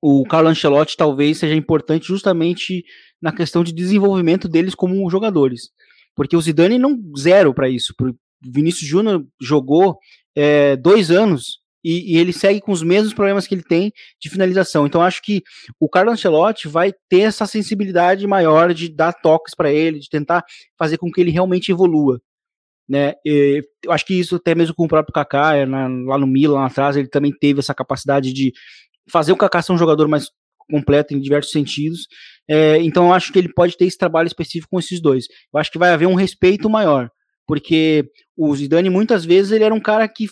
o Carlo Ancelotti talvez seja importante justamente na questão de desenvolvimento deles como jogadores, porque o Zidane não zero para isso. O Vinícius Júnior jogou é, dois anos e, e, ele segue com os mesmos problemas que ele tem de finalização. Então acho que o Carlo Ancelotti vai ter essa sensibilidade maior de dar toques para ele, de tentar fazer com que ele realmente evolua. Né? E, eu acho que isso até mesmo com o próprio Kaká, na, lá no Milan, lá atrás, ele também teve essa capacidade de fazer o Kaká ser um jogador mais completo em diversos sentidos. É, então eu acho que ele pode ter esse trabalho específico com esses dois. Eu acho que vai haver um respeito maior, porque o Zidane muitas vezes ele era um cara que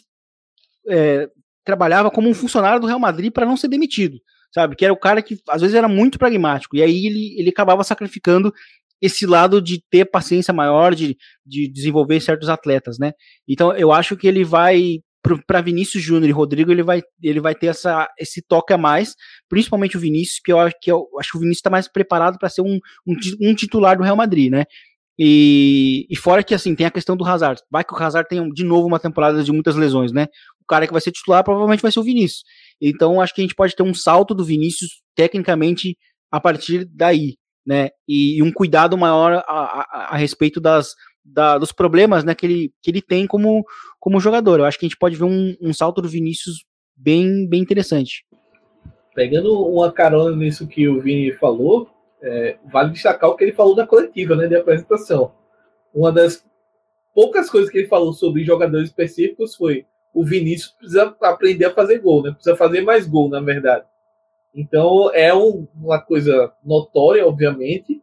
é, trabalhava como um funcionário do Real Madrid para não ser demitido, sabe? Que era o cara que às vezes era muito pragmático, e aí ele, ele acabava sacrificando esse lado de ter paciência maior, de, de desenvolver certos atletas, né? Então eu acho que ele vai para Vinícius Júnior e Rodrigo ele vai, ele vai ter essa, esse toque a mais, principalmente o Vinícius, que eu, que eu acho que o Vinícius está mais preparado para ser um, um, um, titular do Real Madrid, né? E, e fora que assim tem a questão do Hazard, vai que o Hazard tem de novo uma temporada de muitas lesões, né? cara que vai ser titular provavelmente vai ser o Vinícius. Então acho que a gente pode ter um salto do Vinícius tecnicamente a partir daí, né? E, e um cuidado maior a, a, a respeito das, da, dos problemas né, que, ele, que ele tem como, como jogador. Eu acho que a gente pode ver um, um salto do Vinícius bem, bem interessante. Pegando uma carona nisso que o Vini falou, é, vale destacar o que ele falou da coletiva, né, de apresentação. Uma das poucas coisas que ele falou sobre jogadores específicos foi o Vinícius precisa aprender a fazer gol, né? Precisa fazer mais gol, na verdade. Então é um, uma coisa notória, obviamente,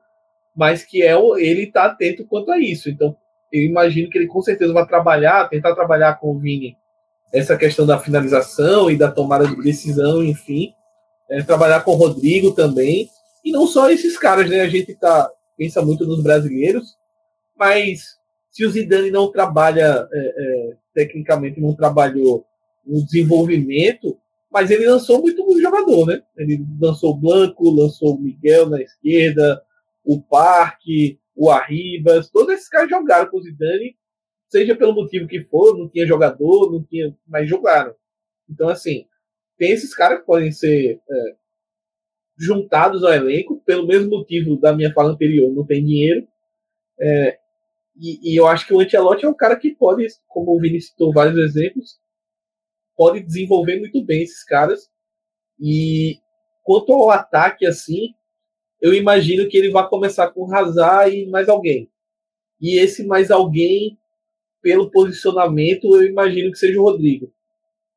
mas que é ele está atento quanto a isso. Então eu imagino que ele com certeza vai trabalhar, tentar trabalhar com o Vini essa questão da finalização e da tomada de decisão, enfim, é, trabalhar com o Rodrigo também e não só esses caras, né? A gente tá pensa muito nos brasileiros, mas se o Zidane não trabalha é, é, tecnicamente, não trabalhou no desenvolvimento, mas ele lançou muito jogador, né? Ele lançou o Blanco, lançou o Miguel na esquerda, o Parque, o Arribas, todos esses caras jogaram com o Zidane, seja pelo motivo que for, não tinha jogador, não tinha, mas jogaram. Então, assim, tem esses caras que podem ser é, juntados ao elenco, pelo mesmo motivo da minha fala anterior, não tem dinheiro. É, e, e, eu acho que o Ancelotti é um cara que pode, como o Vini citou vários exemplos, pode desenvolver muito bem esses caras. E quanto ao ataque, assim, eu imagino que ele vai começar com Hazard e mais alguém. E esse mais alguém, pelo posicionamento, eu imagino que seja o Rodrigo.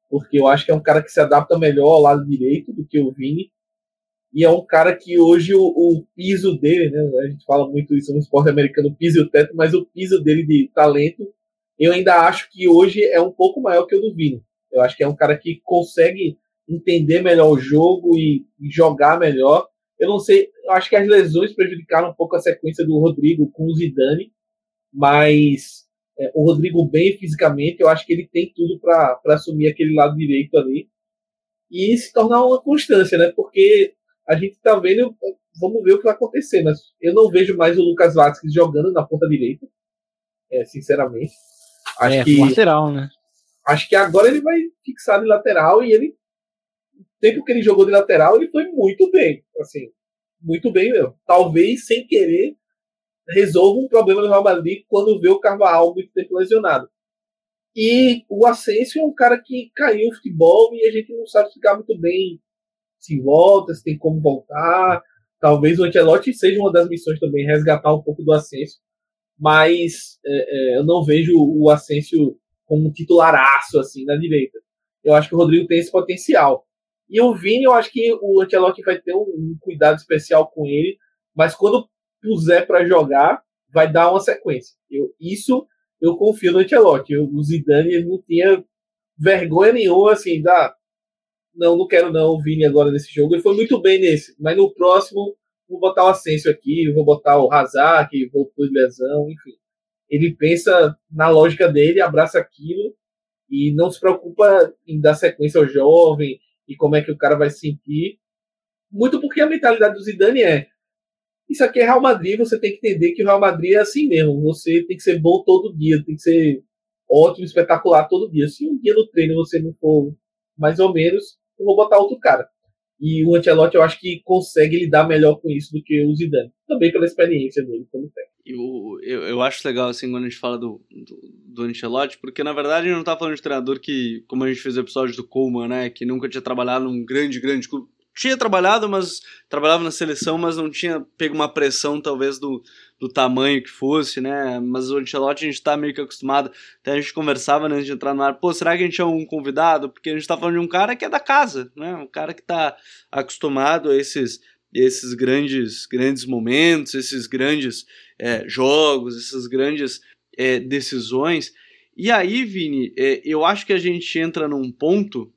Porque eu acho que é um cara que se adapta melhor ao lado direito do que o Vini e é um cara que hoje o, o, piso dele, né? A gente fala muito isso no esporte americano, piso e o teto, mas o piso dele de talento, eu ainda acho que hoje é um pouco maior que o do Vini. Eu acho que é um cara que consegue entender melhor o jogo e, e jogar melhor. Eu não sei, eu acho que as lesões prejudicaram um pouco a sequência do Rodrigo com o Zidane, mas é, o Rodrigo bem fisicamente, eu acho que ele tem tudo para assumir aquele lado direito ali e se tornar uma constância, né? Porque a gente tá vendo, vamos ver o que vai acontecer, mas eu não vejo mais o Lucas Vasquez jogando na ponta direita, é, sinceramente. Acho é, que lateral, né? Acho que agora ele vai fixar de lateral e ele o tempo que ele jogou de lateral, ele foi muito bem, assim, muito bem mesmo. Talvez sem querer resolva um problema do Real Madrid quando vê o Carvalho muito tempo lesionado. E o Asensio é um cara que caiu o futebol e a gente não sabe ficar muito bem se volta, se tem como voltar. Talvez o Ancelotti seja uma das missões também, resgatar um pouco do Asensio. Mas é, é, eu não vejo o Asensio como um titularaço assim na direita. Eu acho que o Rodrigo tem esse potencial. E o Vini, eu acho que o Ancelotti vai ter um, cuidado especial com ele, mas quando puser para jogar, vai dar uma sequência. Eu, isso eu confio no Ancelotti. O Zidane ele não tinha vergonha nenhuma assim, da não, não quero não o Vini agora nesse jogo. Ele foi muito bem nesse, mas no próximo vou botar o Asensio aqui, vou botar o Hazard, que voltou de lesão, enfim. Ele pensa na lógica dele, abraça aquilo e não se preocupa em dar sequência ao jovem e como é que o cara vai se sentir. Muito porque a mentalidade do Zidane é isso aqui é Real Madrid, você tem que entender que o Real Madrid é assim mesmo. Você tem que ser bom todo dia, tem que ser ótimo, espetacular todo dia. Se um dia no treino você não for mais ou menos, eu vou botar outro cara. E o Ancelotti eu acho que consegue lidar melhor com isso do que o Zidane. Também pela experiência dele como técnico. Eu, eu, eu, acho legal, assim, quando a gente fala do, do, do Ancelotti, porque na verdade a gente não tá falando de treinador que, como a gente fez o episódio do Coleman, né, que nunca tinha trabalhado num grande, grande clube. Tinha trabalhado, mas trabalhava na seleção, mas não tinha pego uma pressão, talvez, do, do tamanho que fosse, né? Mas o Ancelotti a gente tá meio que acostumado. Até a gente conversava né, antes de entrar no ar, pô, será que a gente é um convidado? Porque a gente tá falando de um cara que é da casa, né? Um cara que tá acostumado a esses esses grandes grandes momentos, esses grandes é, jogos, essas grandes é, decisões. E aí, Vini, é, eu acho que a gente entra num ponto,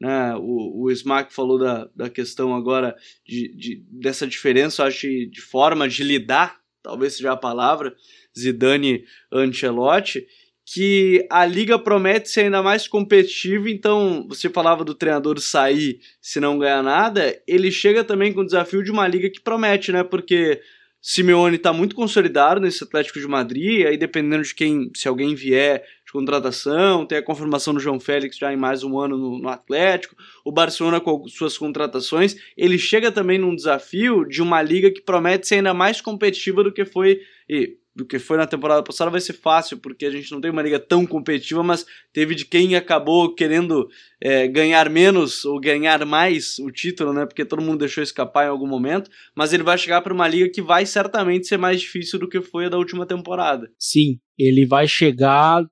né, o, o Smack falou da, da questão agora de, de, dessa diferença, acho, de, de forma de lidar, talvez seja a palavra, Zidane Ancelotti, que a liga promete ser ainda mais competitiva, então você falava do treinador sair se não ganhar nada, ele chega também com o desafio de uma liga que promete, né? Porque Simeone está muito consolidado nesse Atlético de Madrid, aí dependendo de quem, se alguém vier de contratação, tem a confirmação do João Félix já em mais um ano no, no, Atlético, o Barcelona com suas contratações, ele chega também num desafio de uma liga que promete ser ainda mais competitiva do que foi, e do que foi na temporada passada vai ser fácil, porque a gente não tem uma liga tão competitiva, mas teve de quem acabou querendo é, ganhar menos ou ganhar mais o título, né? Porque todo mundo deixou escapar em algum momento, mas ele vai chegar para uma liga que vai certamente ser mais difícil do que foi a da última temporada. Sim, ele vai chegar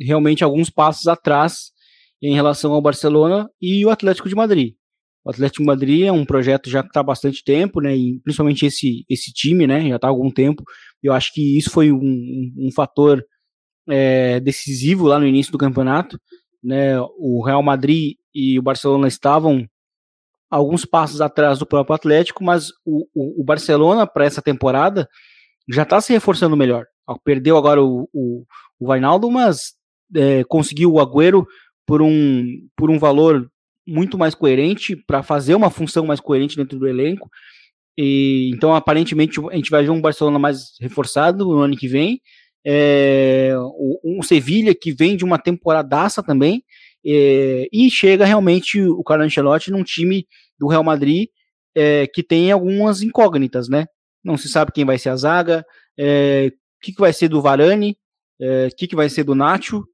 realmente alguns passos atrás em relação ao Barcelona e o Atlético de Madrid. O Atlético Madrid é um projeto já que está há bastante tempo, né? E principalmente esse, esse time, né? Já está há algum tempo eu acho que isso foi um, um, fator é, decisivo lá no início do campeonato. Né? O Real Madrid e o Barcelona estavam alguns passos atrás do próprio Atlético, mas o, o, o Barcelona para essa temporada já está se reforçando melhor. Perdeu agora o, o, o Vainaldo, mas é, conseguiu o Agüero por um, por um valor muito mais coerente para fazer uma função mais coerente dentro do elenco. E, então, aparentemente, a gente vai ver um Barcelona mais reforçado no ano que vem. É, um Sevilha que vem de uma temporadaça também. É, e chega realmente o Carlo Ancelotti num time do Real Madrid é, que tem algumas incógnitas, né? Não se sabe quem vai ser a zaga, é, o que, que vai ser do Varane, é, o que, que vai ser do Nacho,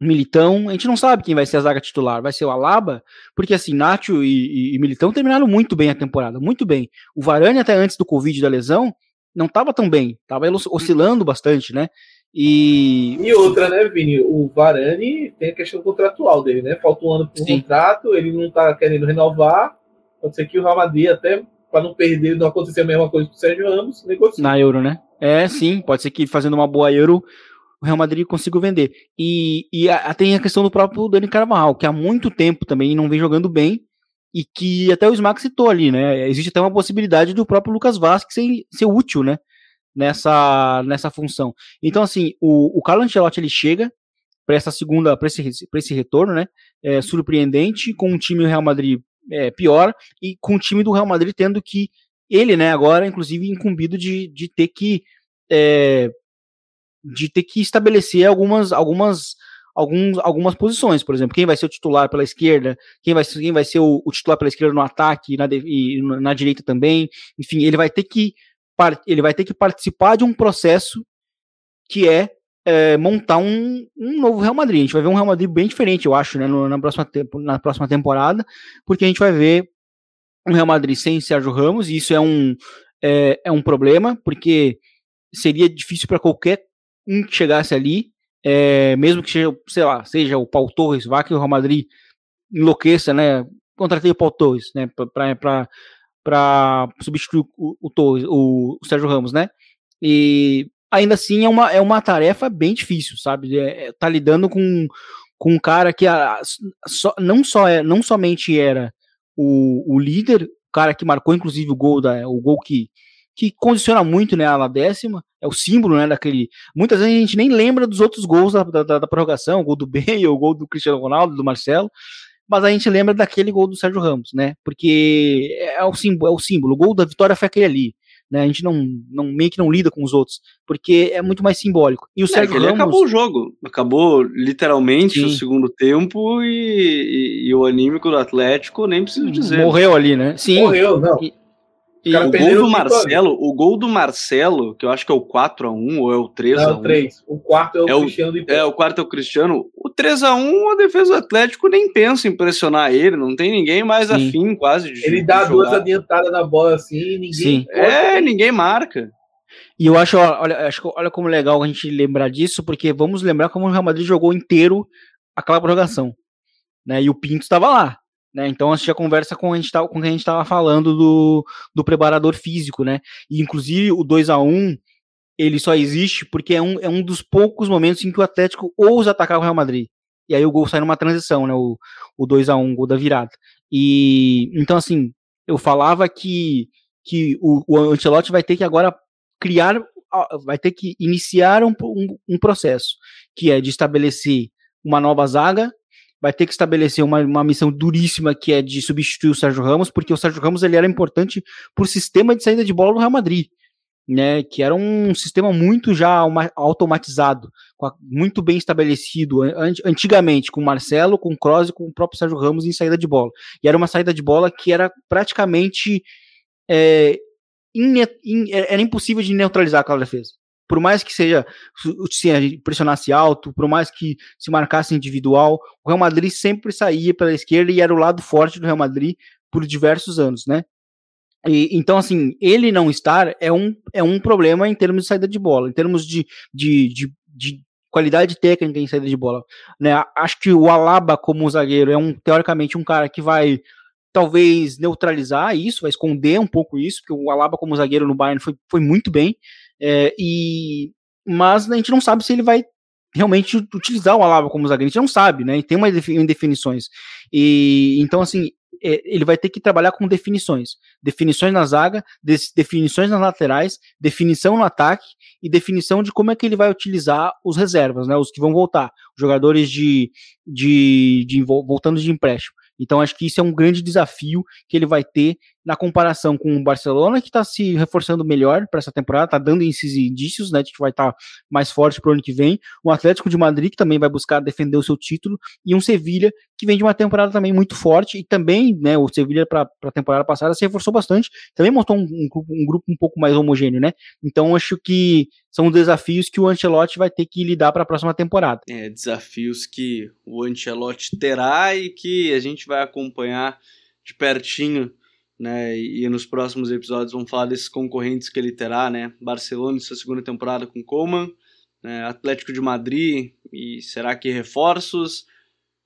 Militão, a gente não sabe quem vai ser a zaga titular, vai ser o Alaba, porque assim, Nacho e, e, e Militão terminaram muito bem a temporada, muito bem. O Varane até antes do Covid da lesão não estava tão bem, estava oscilando bastante, né? E... e outra, né, Vini? O Varane tem a questão contratual dele, né? Falta um ano para o contrato, ele não está querendo renovar. Pode ser que o Real Madrid, até para não perder, não acontecer a mesma coisa com o Sérgio Ramos, negocie. Na Euro, né? É, sim, pode ser que fazendo uma boa Euro Real Madrid conseguiu vender. E, e a, tem a questão do próprio Dani Carvajal, que há muito tempo também não vem jogando bem, e que até o Smack citou ali, né? Existe até uma possibilidade do próprio Lucas Vasquez ser, ser útil, né? Nessa, nessa função. Então, assim, o, o Carlo Ancelotti ele chega para essa segunda, para esse, esse retorno, né? É, surpreendente, com um time do Real Madrid é, pior, e com o time do Real Madrid tendo que ele, né, agora, inclusive, incumbido de, de ter que é, de ter que estabelecer algumas, algumas, alguns, algumas posições, por exemplo, quem vai ser o titular pela esquerda, quem vai, quem vai ser o, o titular pela esquerda no ataque e na, e na direita também, enfim, ele vai ter que ele vai ter que participar de um processo que é, é montar um, um, novo Real Madrid. A gente vai ver um Real Madrid bem diferente, eu acho, né, no, na, próxima na próxima temporada, porque a gente vai ver um Real Madrid sem Sérgio Ramos, e isso é um, é, é um problema, porque seria difícil para qualquer um que chegasse ali, é, mesmo que seja, sei lá, seja o Paul Torres, vá que o Real Madrid enlouqueça, né? Contratei o Paul Torres, né? Para substituir o, o, Torres, o, o, Sérgio Ramos, né? E ainda assim é uma, é uma tarefa bem difícil, sabe? É, é tá lidando com, com um cara que a, só, não, só é, não somente era o, o líder, o cara que marcou inclusive o gol, da, o gol que que condiciona muito né, a décima, é o símbolo né, daquele. Muitas vezes a gente nem lembra dos outros gols da, da, da prorrogação, o gol do Bale, o gol do Cristiano Ronaldo, do Marcelo, mas a gente lembra daquele gol do Sérgio Ramos, né? Porque é o símbolo, é o símbolo. O gol da vitória foi aquele ali. Né, a gente não, não meio que não lida com os outros, porque é muito mais simbólico. E o é, Sérgio Ramos acabou o jogo, acabou literalmente Sim. o segundo tempo e, e, e, o anímico do Atlético nem preciso dizer. Morreu ali, né? Sim. Morreu, não. E, E o gol do Marcelo, o gol do Marcelo, que eu acho que é o 4 a 1 ou é o 3 a 1. É o 3. O quarto é o é Cristiano. O, é, o quarto é o Cristiano. O 3 a 1, a defesa do Atlético nem pensa em pressionar ele, não tem ninguém mais Sim. afim quase de Ele dá de duas adiantadas na bola assim, ninguém Sim. É, ninguém marca. E eu acho, olha, acho, olha como legal a gente lembrar disso, porque vamos lembrar como o Real Madrid jogou inteiro aquela prorrogação, né? E o Pinto estava lá. Né? Então a gente já conversa com, a gente tá, com quem a gente estava falando do, do preparador físico, né? E inclusive o 2 a 1 ele só existe porque é um, é um dos poucos momentos em que o Atlético ousa atacar o Real Madrid. E aí o gol sai numa transição, né? O, o 2 a 1 o gol da virada. E então assim, eu falava que, que o, o Ancelotti vai ter que agora criar, vai ter que iniciar um, um, um processo, que é de estabelecer uma nova zaga vai ter que estabelecer uma, uma missão duríssima que é de substituir o Sérgio Ramos, porque o Sérgio Ramos ele era importante para o sistema de saída de bola do Real Madrid, né, que era um sistema muito já automatizado, muito bem estabelecido antigamente com o Marcelo, com o Kroos e com o próprio Sérgio Ramos em saída de bola. E era uma saída de bola que era praticamente é, in, in, era impossível de neutralizar aquela defesa por mais que seja se pressionasse alto, por mais que se marcasse individual, o Real Madrid sempre saía pela esquerda e era o lado forte do Real Madrid por diversos anos, né? E, então, assim, ele não estar é um, é um problema em termos de saída de bola, em termos de, de, de, de qualidade técnica em saída de bola. Né? Acho que o Alaba, como zagueiro, é um teoricamente um cara que vai talvez neutralizar isso, vai esconder um pouco isso, porque o Alaba como zagueiro no Bayern foi, foi muito bem, é, e, mas a gente não sabe se ele vai realmente utilizar o Alaba como zagueiro, a gente não sabe, né? E tem umas definições. E então assim, é, ele vai ter que trabalhar com definições. Definições na zaga, definições nas laterais, definição no ataque e definição de como é que ele vai utilizar os reservas, né? Os que vão voltar, os jogadores de, de, de voltando de empréstimo. Então acho que isso é um grande desafio que ele vai ter na comparação com o Barcelona, que está se reforçando melhor para essa temporada, está dando esses indícios, né, de que vai estar tá mais forte para o ano que vem. O Atlético de Madrid, que também vai buscar defender o seu título, e um Sevilha, que vem de uma temporada também muito forte, e também, né, o Sevilha para a temporada passada se reforçou bastante, também montou um, um, um, grupo um pouco mais homogêneo, né? Então acho que são desafios que o Ancelotti vai ter que lidar para a próxima temporada. É, desafios que o Ancelotti terá e que a gente vai acompanhar de pertinho né? E nos próximos episódios vamos falar desses concorrentes que ele terá, né? Barcelona em sua segunda temporada com Coman, né? Atlético de Madrid e será que reforços?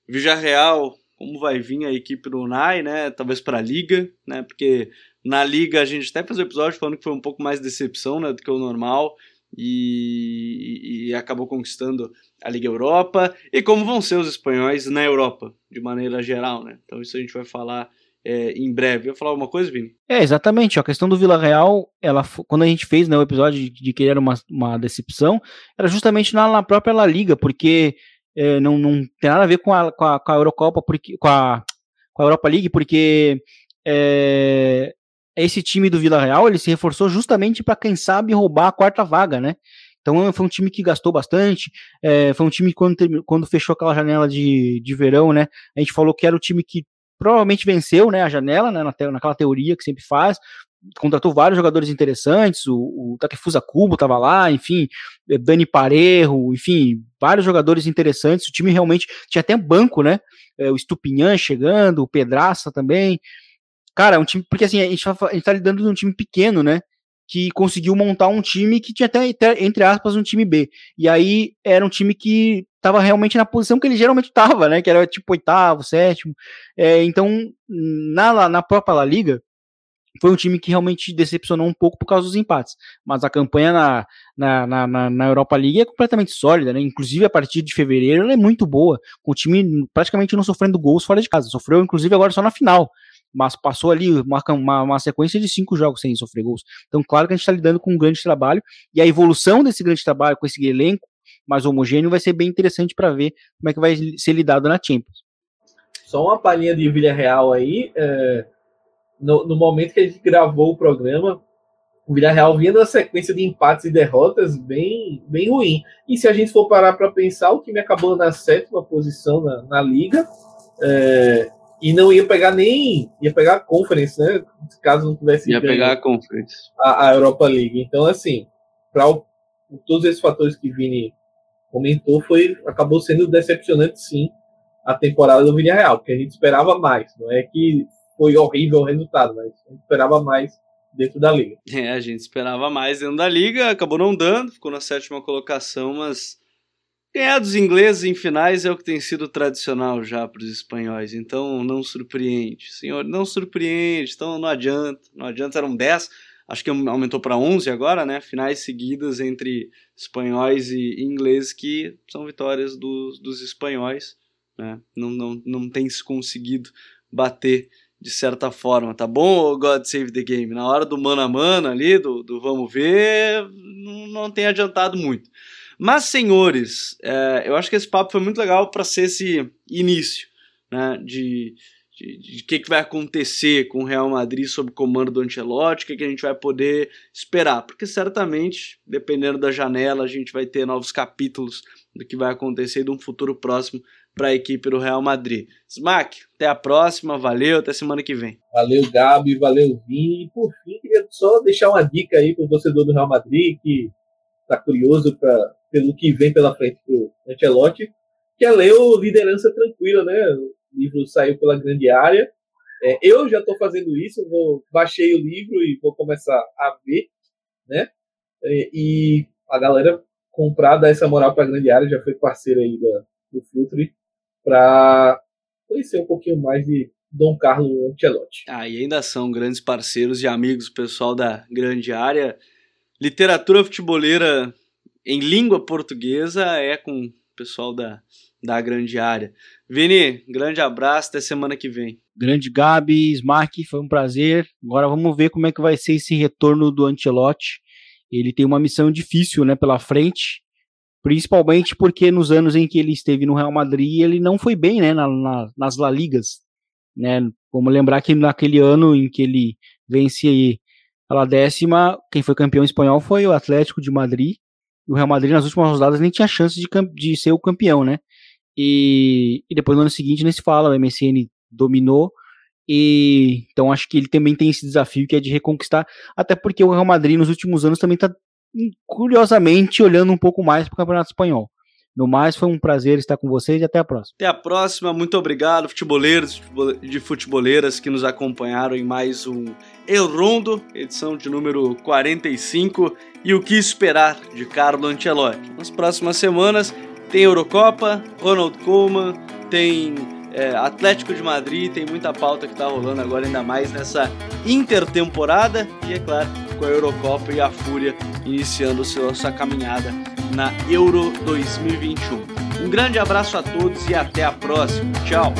Villarreal, como vai vir a equipe do Unai, né? Talvez para a Liga, né? Porque na Liga a gente até fez um episódio falando que foi um pouco mais decepção, né, do que o normal. E, e, acabou conquistando a Liga Europa e como vão ser os espanhóis na Europa de maneira geral, né? Então isso a gente vai falar é, em breve. Eu falar alguma coisa, Vini? É, exatamente. A questão do Vila Real, ela, quando a gente fez né, o episódio de, de que ele era uma, uma decepção, era justamente na, na própria La Liga, porque é, não, não tem nada a ver com a, com a, com a Eurocopa, porque, com, a, com a Europa League, porque é, esse time do Vila Real ele se reforçou justamente para, quem sabe, roubar a quarta vaga, né? Então foi um time que gastou bastante. É, foi um time que quando, quando fechou aquela janela de, de verão, né? A gente falou que era o time que provavelmente venceu né, a janela, né, naquela teoria que sempre faz, contratou vários jogadores interessantes, o, o Takefusa Kubo estava lá, enfim, eh, Dani Parejo, enfim, vários jogadores interessantes, o time realmente tinha até banco, né, eh, o Stupinhan chegando, o Pedraça também, cara, um time, porque assim, a gente, tá, gente tá lidando de um time pequeno, né, que conseguiu montar um time que tinha até, entre aspas, um time B. E aí era um time que estava realmente na posição que ele geralmente estava, né? Que era tipo oitavo, sétimo. É, então, na, na própria La Liga, foi um time que realmente decepcionou um pouco por causa dos empates. Mas a campanha na, na, na, na Europa League é completamente sólida, né? Inclusive a partir de fevereiro ela é muito boa, com o time praticamente não sofrendo gols fora de casa. Sofreu, inclusive, agora só na final mas passou ali uma, uma, uma, sequência de cinco jogos sem sofrer gols. Então, claro que a gente está lidando com um grande trabalho, e a evolução desse grande trabalho, com esse elenco mais homogêneo, vai ser bem interessante para ver como é que vai ser lidado na Champions. Só uma palhinha de Villarreal aí, é, no, no, momento que a gente gravou o programa, o Villarreal vinha numa sequência de empates e derrotas bem, bem ruim. E se a gente for parar para pensar, o time acabou na sétima posição na, na liga, é, E não ia pegar nem. ia pegar a Conference, né? Caso não tivesse. Ia pegar a Conference. A, a Europa League. Então, assim, para todos esses fatores que Vini comentou, foi acabou sendo decepcionante, sim, a temporada do Villarreal, porque a gente esperava mais. Não é que foi horrível o resultado, mas a gente esperava mais dentro da liga. É, a gente esperava mais dentro da liga, acabou não dando, ficou na sétima colocação, mas Ganhar dos ingleses em finais é o que tem sido tradicional já para os espanhóis, então não surpreende. Senhor, não surpreende, então não adianta. Não adianta, eram 10, acho que aumentou para 11 agora, né? Finais seguidas entre espanhóis e ingleses que são vitórias dos, espanhóis, né? Não, não, não tem se conseguido bater de certa forma, tá bom, God Save the Game? Na hora do mano a mano ali, do, do vamos ver, não, não tem adiantado muito. Mas, senhores, é, eu acho que esse papo foi muito legal para ser esse início né, de de o que, que vai acontecer com o Real Madrid sob comando do Ancelotti, o que, que a gente vai poder esperar, porque certamente, dependendo da janela, a gente vai ter novos capítulos do que vai acontecer de um futuro próximo para a equipe do Real Madrid. Smack, até a próxima, valeu, até semana que vem. Valeu, Gabi, valeu, Vini. E por fim, queria só deixar uma dica aí para o torcedor do Real Madrid que está curioso pra, pelo que vem pela frente do Ancelotti, que é ler o Liderança Tranquila, né? O livro saiu pela grande área. É, eu já estou fazendo isso, vou baixei o livro e vou começar a ver, né? E, e a galera comprar, dar essa moral para a grande área, já foi parceiro aí do Futre, para conhecer um pouquinho mais de Dom Carlos Ancelotti. Ah, e ainda são grandes parceiros e amigos, pessoal da grande área literatura futeboleira em língua portuguesa é com o pessoal da, da grande área. Vini, grande abraço, até semana que vem. Grande Gabi, Smark, foi um prazer. Agora vamos ver como é que vai ser esse retorno do Ancelotti. Ele tem uma missão difícil né, pela frente, principalmente porque nos anos em que ele esteve no Real Madrid ele não foi bem né, na, na, nas La Ligas. Né? Vamos lembrar que naquele ano em que ele vence pela décima, quem foi campeão espanhol foi o Atlético de Madrid. E o Real Madrid nas últimas rodadas nem tinha chance de, de ser o campeão, né? E, e depois no ano seguinte nem se fala, o MSN dominou. E então acho que ele também tem esse desafio que é de reconquistar, até porque o Real Madrid nos últimos anos também está curiosamente olhando um pouco mais para o Campeonato Espanhol. No mais, foi um prazer estar com vocês e até a próxima. Até a próxima, muito obrigado, futeboleiros de futeboleiras que nos acompanharam em mais um El Rondo, edição de número 45, e o que esperar de Carlo Ancelotti. Nas próximas semanas tem Eurocopa, Ronald Koeman, tem é, Atlético de Madrid, tem muita pauta que está rolando agora, ainda mais nessa intertemporada, e é claro, com a Eurocopa e a Fúria iniciando sua caminhada na Euro 2021. Um grande abraço a todos e até a próxima. Tchau!